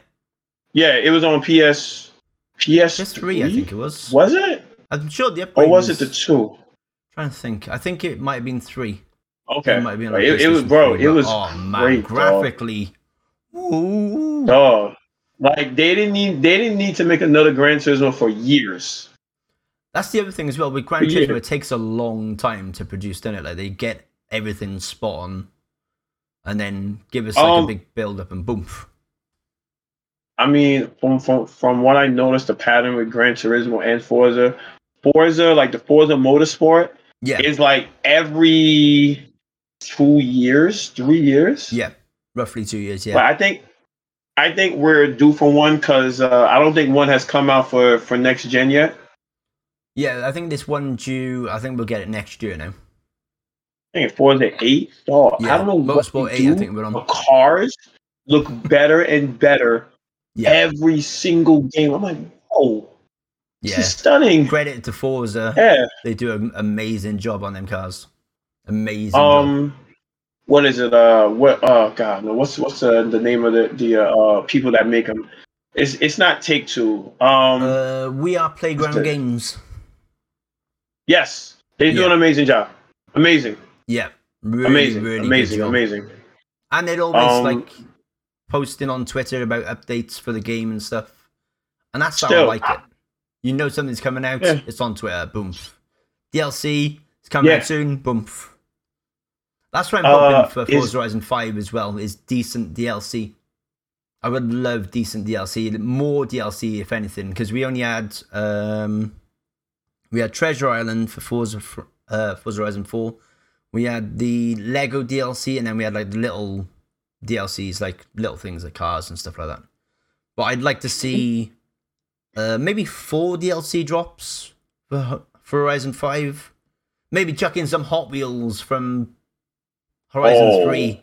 Yeah, it was on PS. PS PS3, I think it was. Was it? I'm sure the upgrade Or was it the 2? trying to think. I think it might have been 3. Okay. It might have been on it, it was, bro, 3, it was oh man, great, graphically. Ooh. Dog. Like they didn't need they didn't need to make another Gran Turismo for years. That's the other thing as well. With Gran Yeah. Turismo, it takes a long time to produce, doesn't it? Like they get everything spot on, and then give us like Um, a big build up and boom. I mean, from from from what I noticed, the pattern with Gran Turismo and Forza, Forza like the Forza Motorsport Yeah, is like every two years, three years. yeah, roughly two years. But Yeah, I think I think we're due for one because uh, I don't think one has come out for for next gen yet. Yeah. I think this one due. I think we'll get it next year now. I think Forza eight. Dog, Yeah, I don't know what Motorsport Eight. I do, think we're on. but cars look better and better Yeah, every single game. I'm like, oh, this yeah. is stunning. Credit to Forza. Yeah. They do an amazing job on them cars. Amazing. job. Um, what is it? Uh, what? Oh God, no. What's what's uh, the name of the the uh, people that make them? It's it's not Take Two. Um, Uh, we are playground the- games. Yes, they do yeah. an amazing job. Amazing, Yeah, really, amazing, really amazing, amazing. And they're always Um, like posting on Twitter about updates for the game and stuff. And that's how I Still, like it. You know something's coming out, Yeah. it's on Twitter, boom. DLC is coming Yeah. out soon, boom. That's what I'm Uh, hoping for is- Forza Horizon 5 as well, is decent DLC. I would love decent DLC, more DLC if anything, because we only had um we had Treasure Island for Forza uh Forza Horizon 4. We had the Lego DLC and then we had like the little DLCs, like little things like cars and stuff like that. But I'd like to see uh maybe four DLC drops for for Horizon 5. Maybe chuck in some Hot Wheels from Horizon Oh. 3.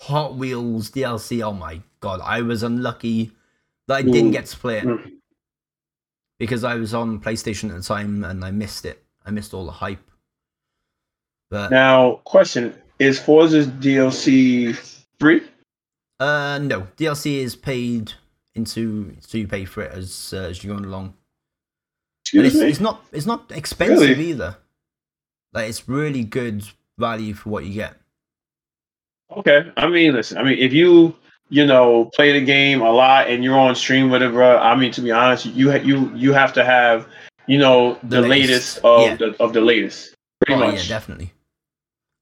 Hot Wheels DLC. Oh my god, I was unlucky that I didn't get to play it Mm. Because I was on PlayStation at the time and I missed it. I missed all the hype. But Now, question: Is Forza's DLC free? uh, no, DLC is paid into so you pay for it as uh, as you're going along. Excuse it's, me. it's not it's not expensive Really? either. Like it's really good value for what you get. Okay. I mean, listen. I mean, if you you know play the game a lot and you're on stream, with whatever. I mean, to be honest, you ha- you you have to have you know the, The latest, latest, of yeah. the of the latest. Pretty oh much. yeah, definitely.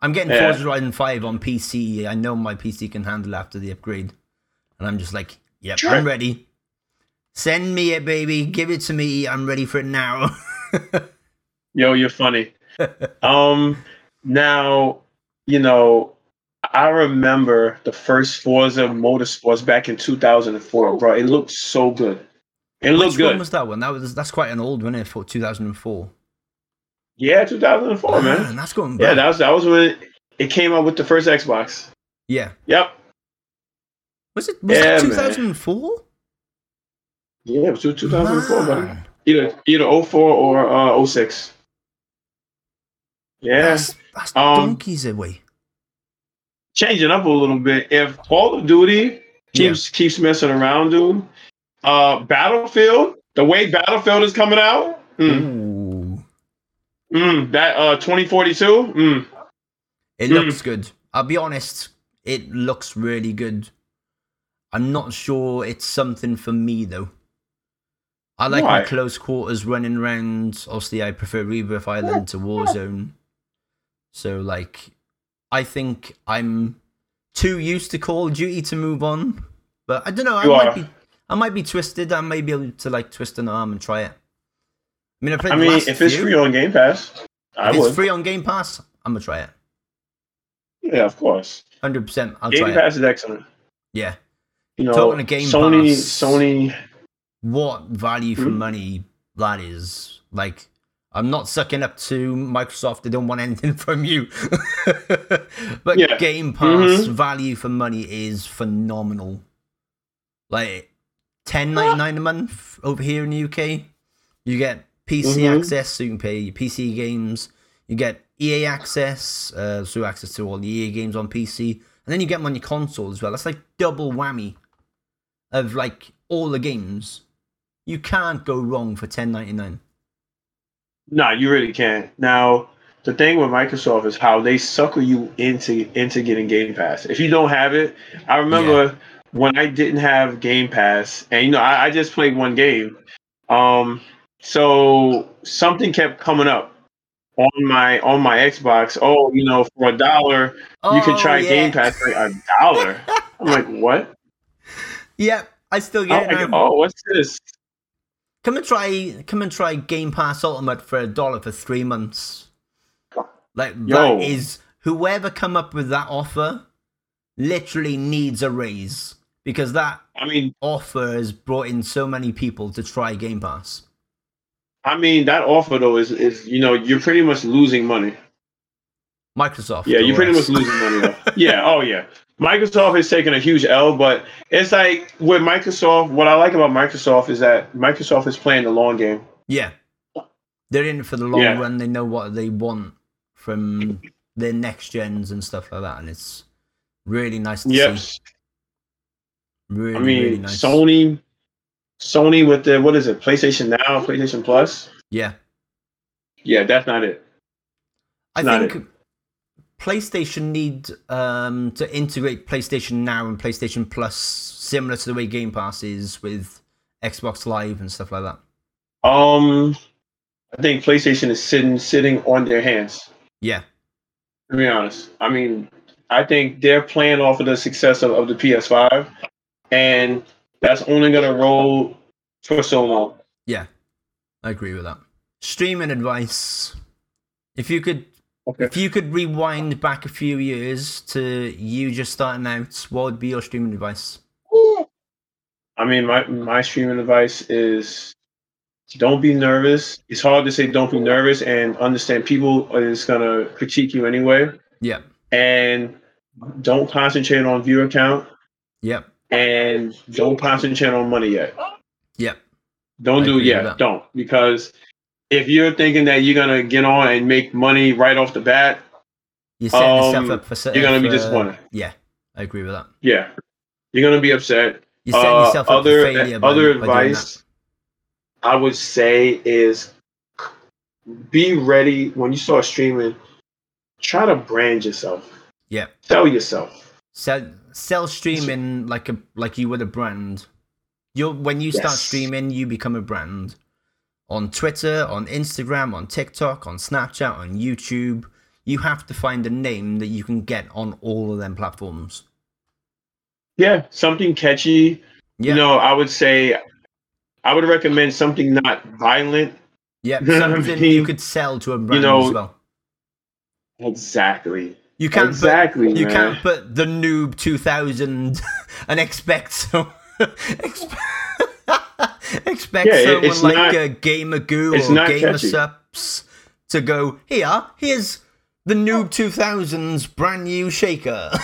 I'm getting Yeah. Forza Horizon 5 on PC. I know my PC can handle after the upgrade. And I'm just like, yep, Sure. I'm ready. Send me it, baby. Give it to me. I'm ready for it now. Yo, you're funny. um, now, you know, I remember the first Forza Motorsports back in 2004, bro. It looked so good. It looked Which good. one was that one? That was that's quite an old one? For 2004. yeah, 2004, man. Man, that's going Yeah, that was that was when it came out with the first Xbox. yeah. Yep. Was it was Yeah, that man. 2004? Yeah, it was 2004, buddy. Man, Either either 04 or uh, 06. Yeah. That's, that's Um, donkeys away. Changing up a little bit. If Call of Duty keeps keeps messing around, dude, uh, Battlefield, the way Battlefield is coming out, mm, Ooh. mm, that uh 2042, mm, It Mm. looks good. I'll be honest, it looks really good. I'm not sure it's something for me though. I like my close quarters running around. Obviously, I prefer Rebirth Island to Warzone. So, like, I think I'm too used to Call of Duty to move on. But I don't know. I You might are. be. I might be twisted. I may be able to like twist an arm and try it. I mean, I I mean, if it's few. free on Game Pass, I if would. it's free on Game Pass, I'm gonna try it. Yeah, of course. Hundred percent. I'll Game try it. Pass is excellent. Yeah. You know, Talking of Game Sony, Pass. Sony. what value for Mhm. money that is. Like, I'm not sucking up to Microsoft. They don't want anything from you. but Yeah. Game Pass Mhm. value for money is phenomenal. like ten ninety nine a month over here in the UK. You get PC Mhm. access, so you can play your PC games. You get EA access, uh, so access to all the EA games on PC, and then you get them on your console as well. That's like double whammy of like all the games. You can't go wrong for ten ninety nine. No, you really can't. Now, the thing with Microsoft is how they sucker you into into getting Game Pass. If you don't have it, I remember when I didn't have Game Pass, and you know, I, I just played one game. Um, so something kept coming up on my on my Xbox. Oh, you know, for a dollar, you can Oh, try yeah. Game Pass for a dollar. I'm like, what? Yeah, I still get I'm it like, oh, what's this? Come and try, come and try Game Pass Ultimate for a dollar for three months. Like Yo. that is whoever come up with that offer, literally needs a raise because that I mean, offer has brought in so many people to try Game Pass. I mean that offer though is is you know you're pretty much losing money. Microsoft. Yeah, you're pretty much losing money. Yeah. Oh yeah. Microsoft is taking a huge L, but it's like with Microsoft. What I like about Microsoft is that Microsoft is playing the long game. Yeah, they're in for the long Yeah. run. They know what they want from their next gens and stuff like that, and it's really nice to Yep. see. Really, I mean, really nice. Sony, Sony with the what is it? PlayStation Now, PlayStation Plus. Yeah. Yeah, that's not it. I think PlayStation need um, to integrate PlayStation Now and PlayStation Plus, similar to the way Game Pass is with Xbox Live and stuff like that. Um, I think PlayStation is sitting sitting on their hands. Yeah, To be honest, I mean, I think they're playing off of the success of, of the PS5, and that's only gonna roll for so long. yeah, I agree with that. Streaming advice: If you could, Okay. if you could rewind back a few years to you just starting out, what would be your streaming advice? I mean, my my streaming advice is don't be nervous. It's hard to say don't be nervous and understand people is gonna critique you anyway, Yeah, and don't concentrate on viewer count yep, and don't concentrate on money yet. yep, Don't I do it yet. don't because if you're thinking that you're gonna get on and make money right off the bat, you're setting yourself Um, up for. you're gonna be for- disappointed. Yeah, I agree with that. yeah, you're gonna be upset. You're setting Uh, up other for failure. other by advice I would say is be ready when you start streaming. Try to brand yourself. Yeah. Sell yourself. sell sell streaming like a like you would a brand. You're when you start streaming, you become a brand. On Twitter, on Instagram, on TikTok, on Snapchat, on YouTube, you have to find a name that you can get on all of them platforms. Yeah, something catchy. Yeah, You know, I would say I would recommend something not violent. yeah, you what I something mean? you could sell to a brand know, as well. Exactly. You can't exactly. put, you can't put the noob two thousand and expect so expect, expect Yeah, someone it's like not- uh, Gamer Goo or not Gamer catchy. Sups to go here. Here's the noob two thousands brand new shaker.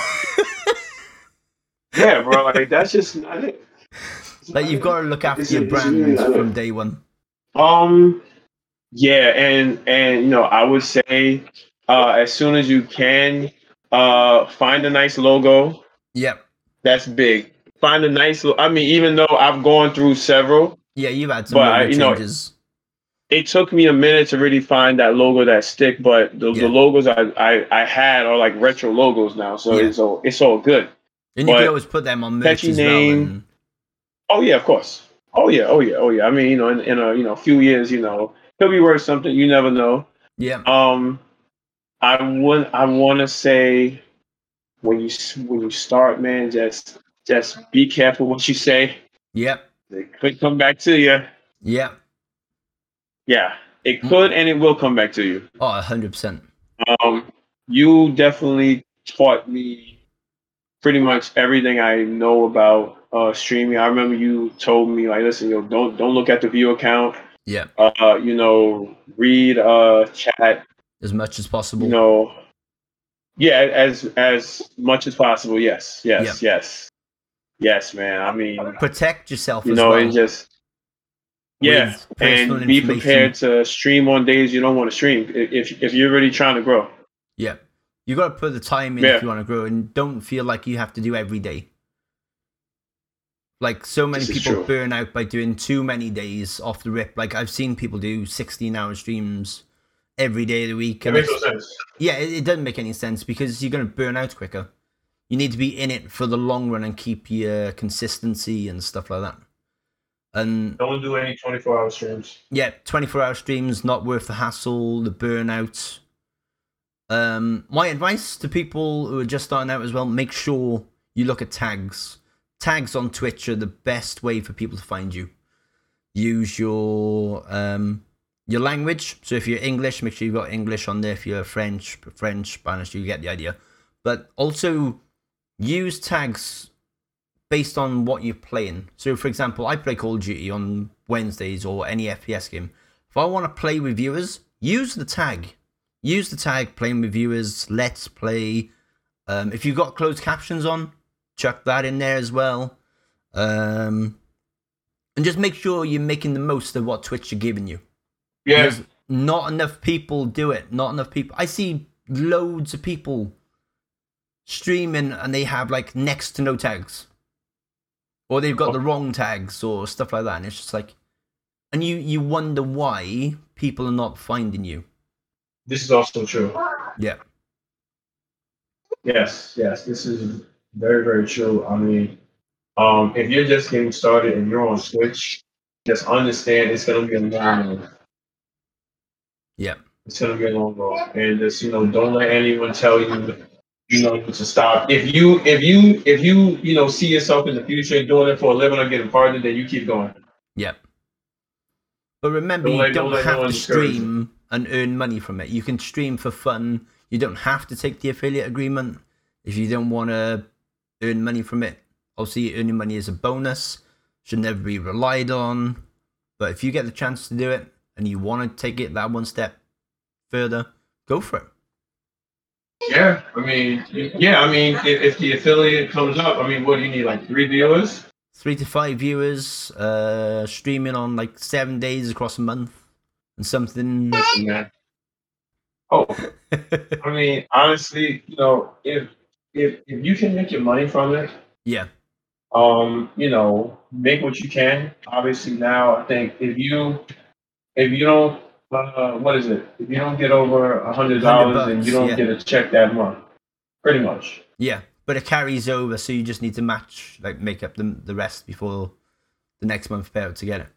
Yeah, bro. Like that's just. Like you've got to look after your brand from day one. Um, yeah, and and you know, I would say uh, as soon as you can, uh, find a nice logo. Yep. That's big. Find a nice. Lo- I mean, even though I've gone through several, Yeah, you've had some But, logo you know, it took me a minute to really find that logo that stick. But the, Yeah. the logos I, I I had are like retro logos now, so Yeah. it's all it's all good. and you can always put them on merch catchy as well. name. And, Oh yeah, of course. Oh yeah, oh yeah, oh yeah. I mean, you know, in, in a you know few years, you know, he'll be worth something. You never know. yeah. Um, I would I want to say when you when you start, man, just just be careful what you say. Yep. It could come back to you. Yeah. Yeah, it could and it will come back to you. Oh, 100%. Um, you definitely taught me pretty much everything I know about uh, streaming. I remember you told me like, listen, yo, don't don't look at the view account. Yeah. Uh, you know, read uh chat. As much as possible. You know, yeah, as as much as possible. Yes, yes, yes. Yes, man. I mean, Protect yourself you as know, well. and just yeah, and be prepared to stream on days you don't want to stream if if you're really trying to grow. Yeah. You got to put the time in Yeah. if you want to grow and don't feel like you have to do every day. Like so many This people burn out by doing too many days off the rip. Like I've seen people do 16 hour streams every day of the week. and it's- sense. yeah, it, it doesn't make any sense because you're going to burn out quicker. You need to be in it for the long run and keep your consistency and stuff like that. And Don't do any 24 hour streams. yeah, 24 hour streams, not worth the hassle, the burnout. Um, my advice to people who are just starting out as well make sure you look at tags. Tags on Twitch are the best way for people to find you. Use your um, your language. So if you're English, make sure you've got English on there. If you're French, French, Spanish, you get the idea. But also use tags based on what you're playing. So, for example, I play Call of Duty on Wednesdays or any FPS game. If I want to play with viewers, use the tag. Use the tag playing with viewers. Let's play. Um, if you've got closed captions on, chuck that in there as well. Um, and just make sure you're making the most of what Twitch are giving you. Yeah, Because not enough people do it. Not enough people. I see loads of people streaming and they have like next to no tags. Or they've got Oh. the wrong tags or stuff like that. And it's just like and you you wonder why people are not finding you. this is also true. Yeah. Yes, yes, this is very, very true. I mean, um, if you're just getting started and you're on Twitch, just understand it's gonna be a long road. Yeah. It's gonna be a long road, and just you know, don't let anyone tell you, you know, to stop. If you, if you, if you, you know, see yourself in the future doing it for a living or getting partnered, then you keep going. Yep. But remember, Don't you let- don't, don't have to stream and earn money from it. You can stream for fun. You don't have to take the affiliate agreement if you don't want to earn money from it. Obviously, earning money is a bonus, should never be relied on. But if you get the chance to do it and you want to take it that one step further, go for it. Yeah, I mean, yeah, I mean, if, the affiliate comes up, I mean, what do you need? Like three viewers? Three to five viewers, uh, streaming on like seven days across a month, and something. Man. Oh, I mean, honestly, you know, if if if you can make your money from it, yeah, um, you know, make what you can. Obviously, now I think if you if you don't, uh, what is it? If you don't get over a hundred dollars, then you don't bucks, get a check that month. Pretty much. Yeah, but it carries over, so you just need to match, like, make up the the rest before the next month payout to get it.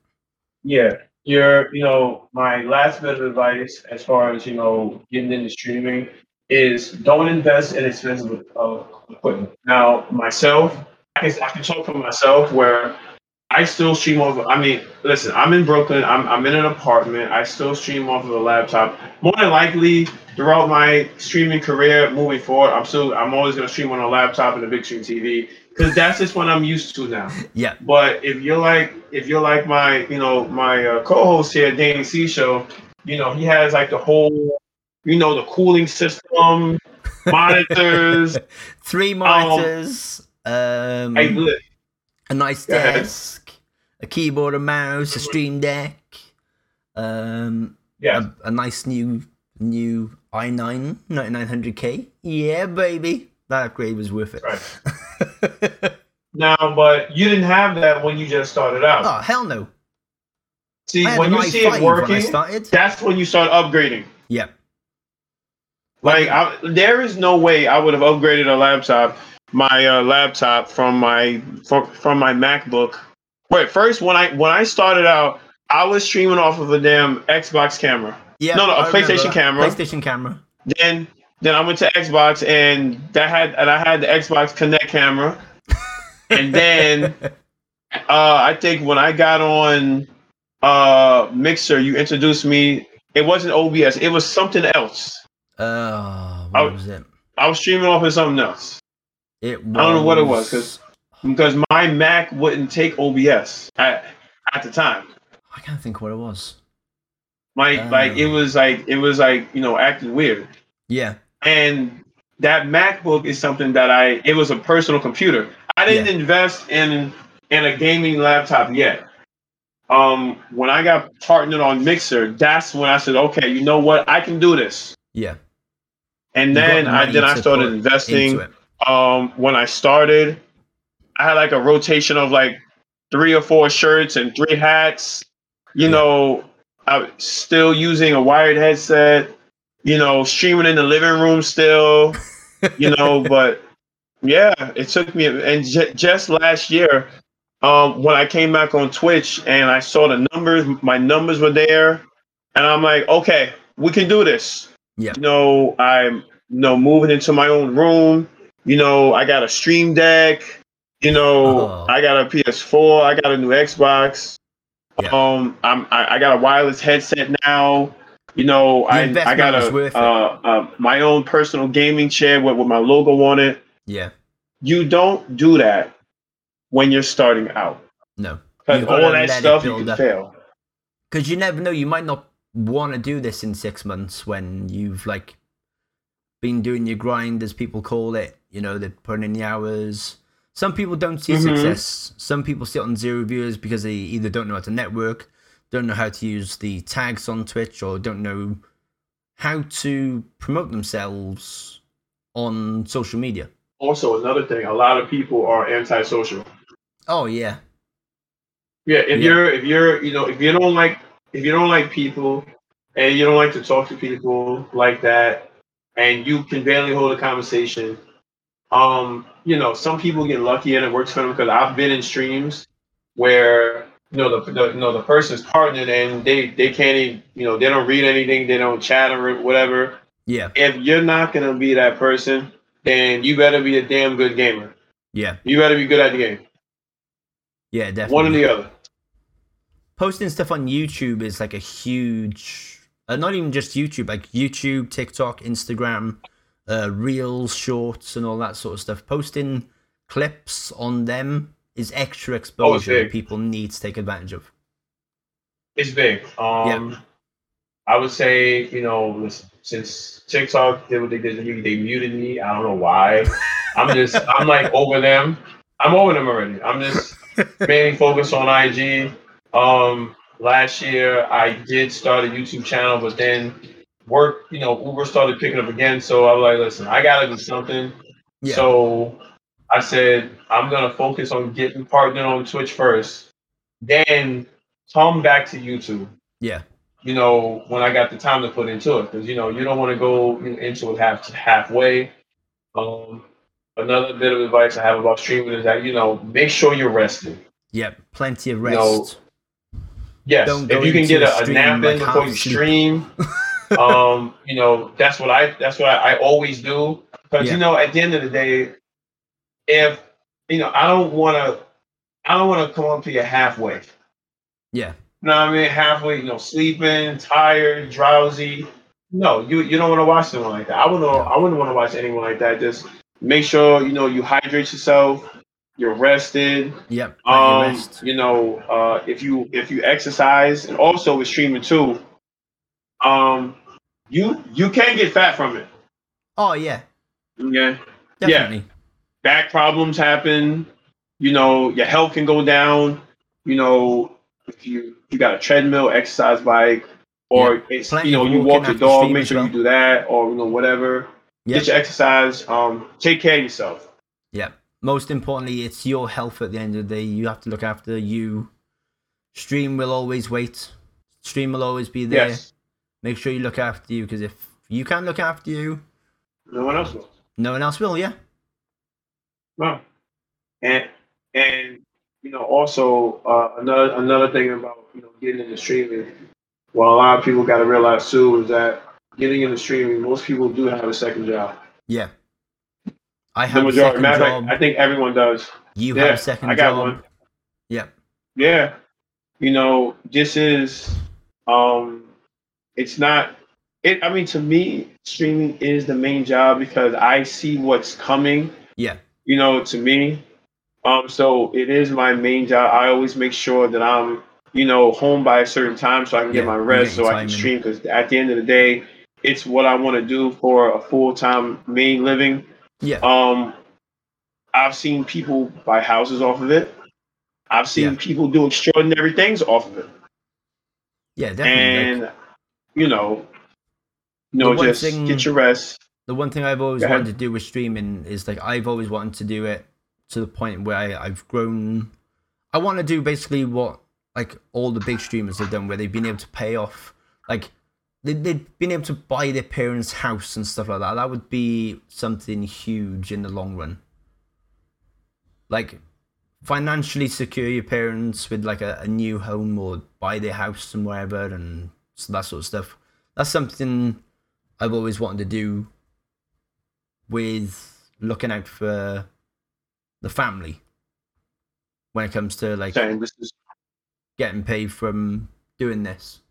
Yeah, your you know my last bit of advice as far as you know getting into streaming is don't invest in expensive uh, equipment. Now myself, I can, I can talk for myself where I still stream over. I mean, listen, I'm in Brooklyn. I'm I'm in an apartment. I still stream off of a laptop. More than likely, throughout my streaming career moving forward, I'm still I'm always gonna stream on a laptop and a big screen TV because that's just what I'm used to now. Yeah, But if you're like if you're like my you know my uh, co-host here, Danny C Show, you know he has like the whole you know the cooling system, monitors. three monitors, um, li- a nice desk, a keyboard, a mouse, a stream deck, um, yeah, a, a nice new new i9 9900K. Yeah, baby, that upgrade was worth it. right. Now, but you didn't have that when you just started out. oh hell no! see, when you see it working, started. that's when you start upgrading. Yeah, Like I, there is no way I would have upgraded a laptop, my uh, laptop from my from, from my MacBook. Wait, first when I when I started out, I was streaming off of a damn Xbox camera. yeah. No, no, a I PlayStation camera. PlayStation camera. Then then I went to Xbox and that had and I had the Xbox Kinect camera. And then uh, I think when I got on uh, Mixer, you introduced me. It wasn't OBS. It was something else. Uh, what I- was it? I was streaming off of something else. It was. I don't know what it was, 'cause- because my Mac wouldn't take OBS at at the time. I can't think what it was. Like like it was like it was like you know acting weird. Yeah, And that MacBook is something that I it was a personal computer. I didn't invest in in a gaming laptop yet. Um, when I got partnered on Mixer, that's when I said, okay, you know what, I can do this. Yeah. And You then the I then I started investing. Um, when I started, I had like a rotation of like three or four shirts and three hats. You know, I was still using a wired headset. You know, streaming in the living room still. You know, but yeah, it took me. And j- just last year, um, when I came back on Twitch and I saw the numbers, my numbers were there, and I'm like, okay, we can do this. Yeah. You know, I'm you know moving into my own room. You know, I got a Stream Deck. You know, Oh. I got a PS4. I got a new Xbox. Yeah. Um, I'm I, I got a wireless headset now. You know, I I got a uh, uh, my own personal gaming chair with, with my logo on it. Yeah. You don't do that when you're starting out No. because all that stuff you can up. fail. Because you never know. You might not want to do this in six months when you've like been doing your grind, as people call it. You know, they're putting in the hours. Some people don't see Mhm. success. Some people sit on zero viewers because they either don't know how to network, don't know how to use the tags on Twitch, or don't know how to promote themselves on social media. Also, another thing, a lot of people are antisocial. Oh yeah, Yeah, if Yeah. you're if you're you know if you don't like if you don't like people and you don't like to talk to people like that and you can barely hold a conversation, um, you know, some people get lucky and it works for them because I've been in streams where you know the, the you know the person's partnered and they they can't even you know they don't read anything, they don't chat or whatever. yeah, If you're not gonna be that person, then you better be a damn good gamer. yeah, You better be good at the game. yeah. Definitely. One or the other. posting stuff on YouTube is like a huge, uh, not even just YouTube, like YouTube, TikTok, Instagram, uh, Reels, Shorts, and all that sort of stuff. Posting clips on them is extra exposure that people need to take advantage of. It's big. Um, I would say, you know, since TikTok did what they did to me, they muted me. I don't know why. I'm just, I'm like over them. I'm over them already. I'm just mainly focused on IG. Um, last year I did start a YouTube channel, but then work, you know, Uber started picking up again. So I was like, listen, I gotta do something. Yeah, So I said, I'm going to focus on getting partnered on Twitch first, then come back to YouTube, yeah, you know, when I got the time to put into it. Because, you know, you don't want to go into it half halfway. Um, another bit of advice I have about streaming is that, you know, make sure you're rested. yeah. Plenty of You know, rest. Yes, if you can get a a, nap like in before you stream, um, you know, that's what I that's what I, I always do. Because Yeah. you know, at the end of the day, if you know, I don't want to, I don't want to come up to you halfway. yeah, You know what I mean? Halfway, you know, sleeping, tired, drowsy. No, you you don't want to watch someone like that. I wouldn't. I wouldn't want to watch anyone like that. Just make sure you know you hydrate yourself. You're rested. yep. Um, rest. you know, uh, if you if you exercise and also with streaming too, um, you you can get fat from it. Oh yeah, Yeah. definitely. back problems happen. You know, your health can go down. You know, if you you got a treadmill, exercise bike, or it's Plenty you know you walk your dog, make sure well. you do that, or you know whatever. Yep. Get your exercise. Um, take care of yourself. Yeah. Most importantly, it's your health at the end of the day. You have to look after you. Stream will always wait. Stream will always be there. Yes, Make sure you look after you because if you can't look after you, no one else will. no one else will. Yeah. Well, And and you know also uh, another another thing about you know getting into streaming, well a lot of people got to realize too is that getting into streaming, most people do have a second job. Yeah. I The have a majority, second matter job. fact, I think everyone does. you yeah, have a second I got job. one. Yeah. Yeah, you know this is um, it's not. It I mean to me, streaming is the main job because I see what's coming. Yeah. you know, to me. Um, so it is my main job. I always make sure that I'm, you know, home by a certain time so I can get my rest, so I can stream. Because at the end of the day, it's what I want to do for a full time main living. Yeah. Um, I've seen people buy houses off of it. I've seen Yeah. people do extraordinary things off of it. Yeah, definitely. and like, you know, you know, just thing- get your rest. the one thing I've always wanted to do with streaming is like I've always wanted to do it to the point where I, I've grown. I want to do basically what like all the big streamers have done, where they've been able to pay off, like they, they've been able to buy their parents' house and stuff like that. That would be something huge in the long run. Like financially secure your parents with like a, a new home or buy their house and wherever and so that sort of stuff. That's something I've always wanted to do with looking out for the family when it comes to like is getting paid from doing this.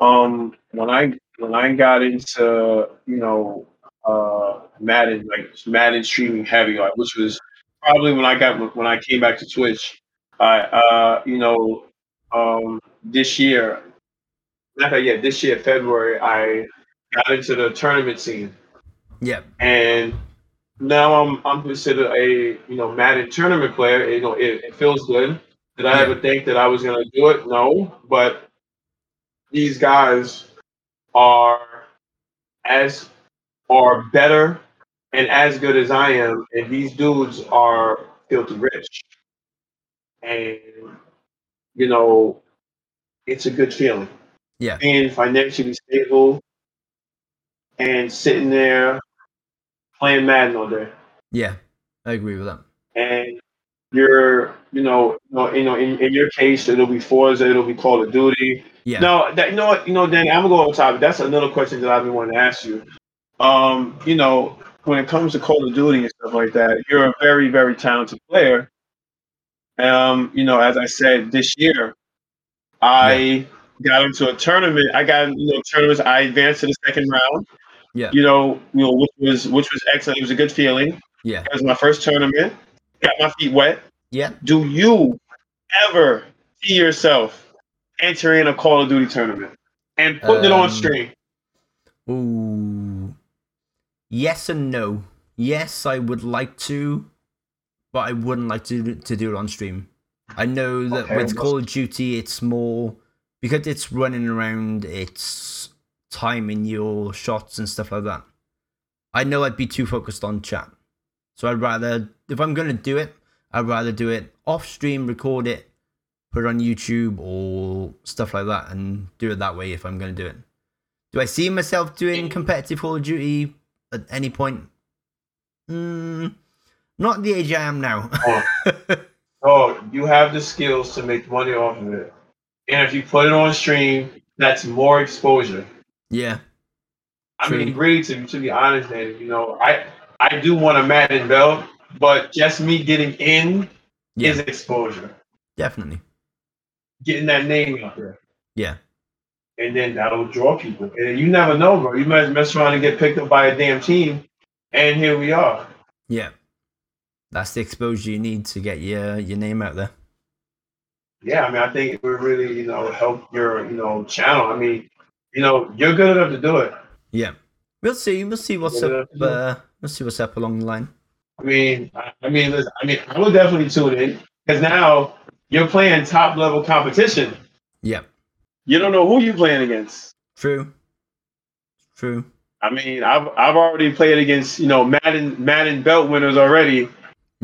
um when I when I got into you know uh Madden like Madden streaming heavy like which was probably when I got when I came back to Twitch I uh you know um this year not that yet this year February I got into the tournament scene Yeah, and now I'm I'm considered a you know Madden tournament player. You know, it, it feels good. Did I Yeah. ever think that I was gonna do it? No, but these guys are as are better and as good as I am, and these dudes are filthy rich, and you know, it's a good feeling yeah, being financially stable and sitting there playing Madden all day. yeah. I agree with that. And you're, you know, you know, you know in, in your case, it'll be Forza, it'll be Call of Duty. Yeah, No, that you know what, you know, Danny, I'm gonna go on topic. That's another question that I've been wanting to ask you. Um, you know, when it comes to Call of Duty and stuff like that, you're a very, very talented player. Um, you know, as I said, this year, I got into a tournament. I got you know tournaments. I advanced to the second round. Yeah. You know, you know, which was which was excellent. It was a good feeling. yeah, It was my first tournament. Got my feet wet. yeah. Do you ever see yourself entering a Call of Duty tournament and putting it on Um, stream? Ooh. Yes and no. Yes, I would like to, but I wouldn't like to to do it on stream. I know that Okay, with Call of Duty, it's more because it's running around. It's timing your shots and stuff like that. I know I'd be too focused on chat, so I'd rather if I'm gonna do it, I'd rather do it off stream, record it, put it on YouTube or stuff like that, and do it that way if I'm gonna do it. Do I see myself doing competitive Call of Duty at any point? Mm, not the age I am now. Oh, you have the skills to make money off of it. And if you put it on stream, that's more exposure. yeah, I True. mean, really, to, to be honest, man, you know, I I do want a Madden belt, but just me getting in yeah, is exposure. definitely. Getting that name out there. Yeah, And then that'll draw people. And you never know, bro. You might mess around and get picked up by a damn team. And here we are. yeah. That's the exposure you need to get your your name out there. Yeah, I mean, I think it would really, you know, help your, you know, channel. I mean, you know, you're good enough to do it. Yeah, we'll see. We'll see what's up. Uh, we'll see what's up along the line. I mean, I, mean, listen, I mean, I will definitely tune in because now you're playing top level competition. Yeah, You don't know who you're playing against. true, true. I mean, I've I've already played against, you know, Madden Madden belt winners already,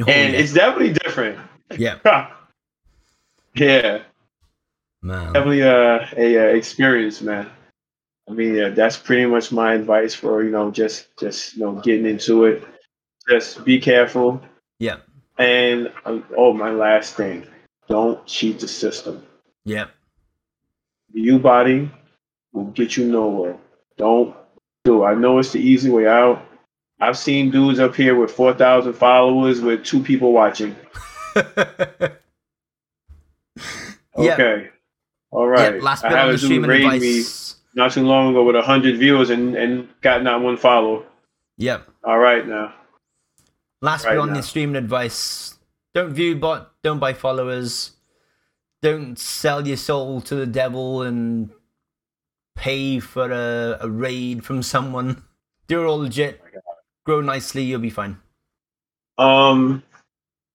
Oh, and yeah. it's definitely different. yeah, yeah, man. definitely uh, a uh, experience, man. I mean, yeah, that's pretty much my advice for you know just just you know getting into it. Just be careful. Yeah, And um, oh, my last thing, don't cheat the system. yeah, The view botting will get you nowhere. Don't do. it. I know it's the easy way out. I've seen dudes up here with four thousand followers with two people watching. Yeah. Okay. All right. yeah. Last I had a dude streaming raid me not too long ago with hundred viewers and and got not one follow. Yep. All right now. Last Right bit on now. the streaming advice: don't view bot, don't buy followers, don't sell your soul to the devil and pay for a, a raid from someone. Do it all legit. Grow nicely, you'll be fine. Um,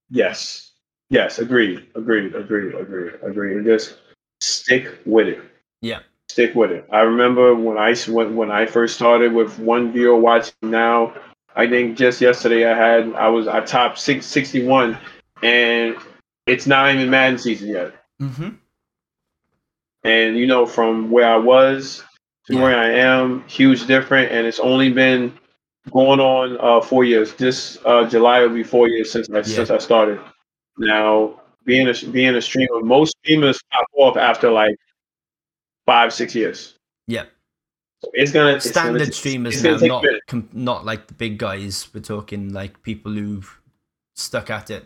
yes, yes, agreed, agreed, agreed, agreed, agreed. Just stick with it. Yeah. Stick with it. I remember when I when, when I first started with one viewer watching. Now, I think just yesterday I had I was I topped six sixty one, and it's not even Madden season yet. Mm-hmm. And you know, from where I was to Yeah. where I am, huge different, and it's only been going on uh, four years. This uh, July will be four years since I since I started. Now, being a being a streamer, most streamers pop off after like five six years. Yeah. So it's gonna it's Standard gonna, streamers it's now, gonna a not com- not like the big guys. We're talking like people who've stuck at it,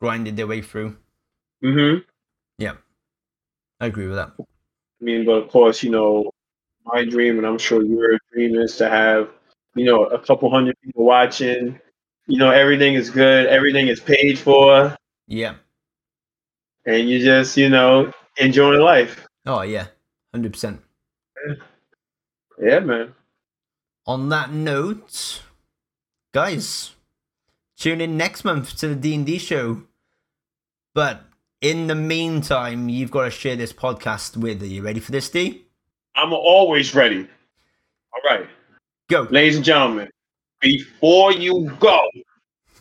grinded their way through. Mm-hmm. Yeah, I agree with that. I mean, but of course, you know, my dream, and I'm sure your dream is to have, you know, a couple hundred people watching. You know, everything is good, everything is paid for, Yeah. and you just, you know, enjoying life. Oh yeah, hundred percent. Yeah, man. On that note, guys, tune in next month to the D and D show. But in the meantime, you've got to share this podcast with. Are you ready for this, D? I'm always ready. All right, Go. ladies and gentlemen, before you go,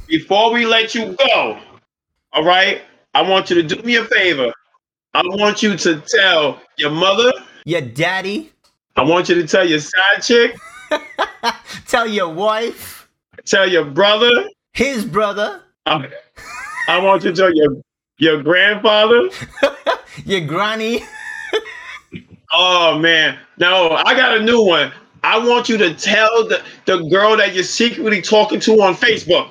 before we let you go, all right, I want you to do me a favor. I want you to tell your mother, Your daddy. I want you to tell your side chick, Tell your wife. tell your brother, His brother. I, I want you to tell your your grandfather. Your granny. Oh man, no, I got a new one. I want you to tell the, the girl that you're secretly talking to on Facebook.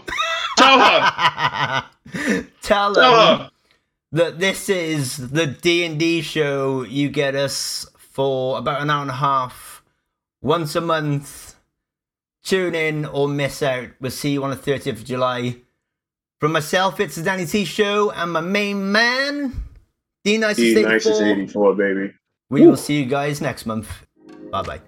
Tell her. Tell Tell them her. that this is the D and D show. You get us for about an hour and a half, once a month. Tune in or miss out. We'll see you on the 30th of July. From myself, it's the Danny C Show, and my main man, D Nice Dnicest84, baby. We will see you guys next month. Bye bye.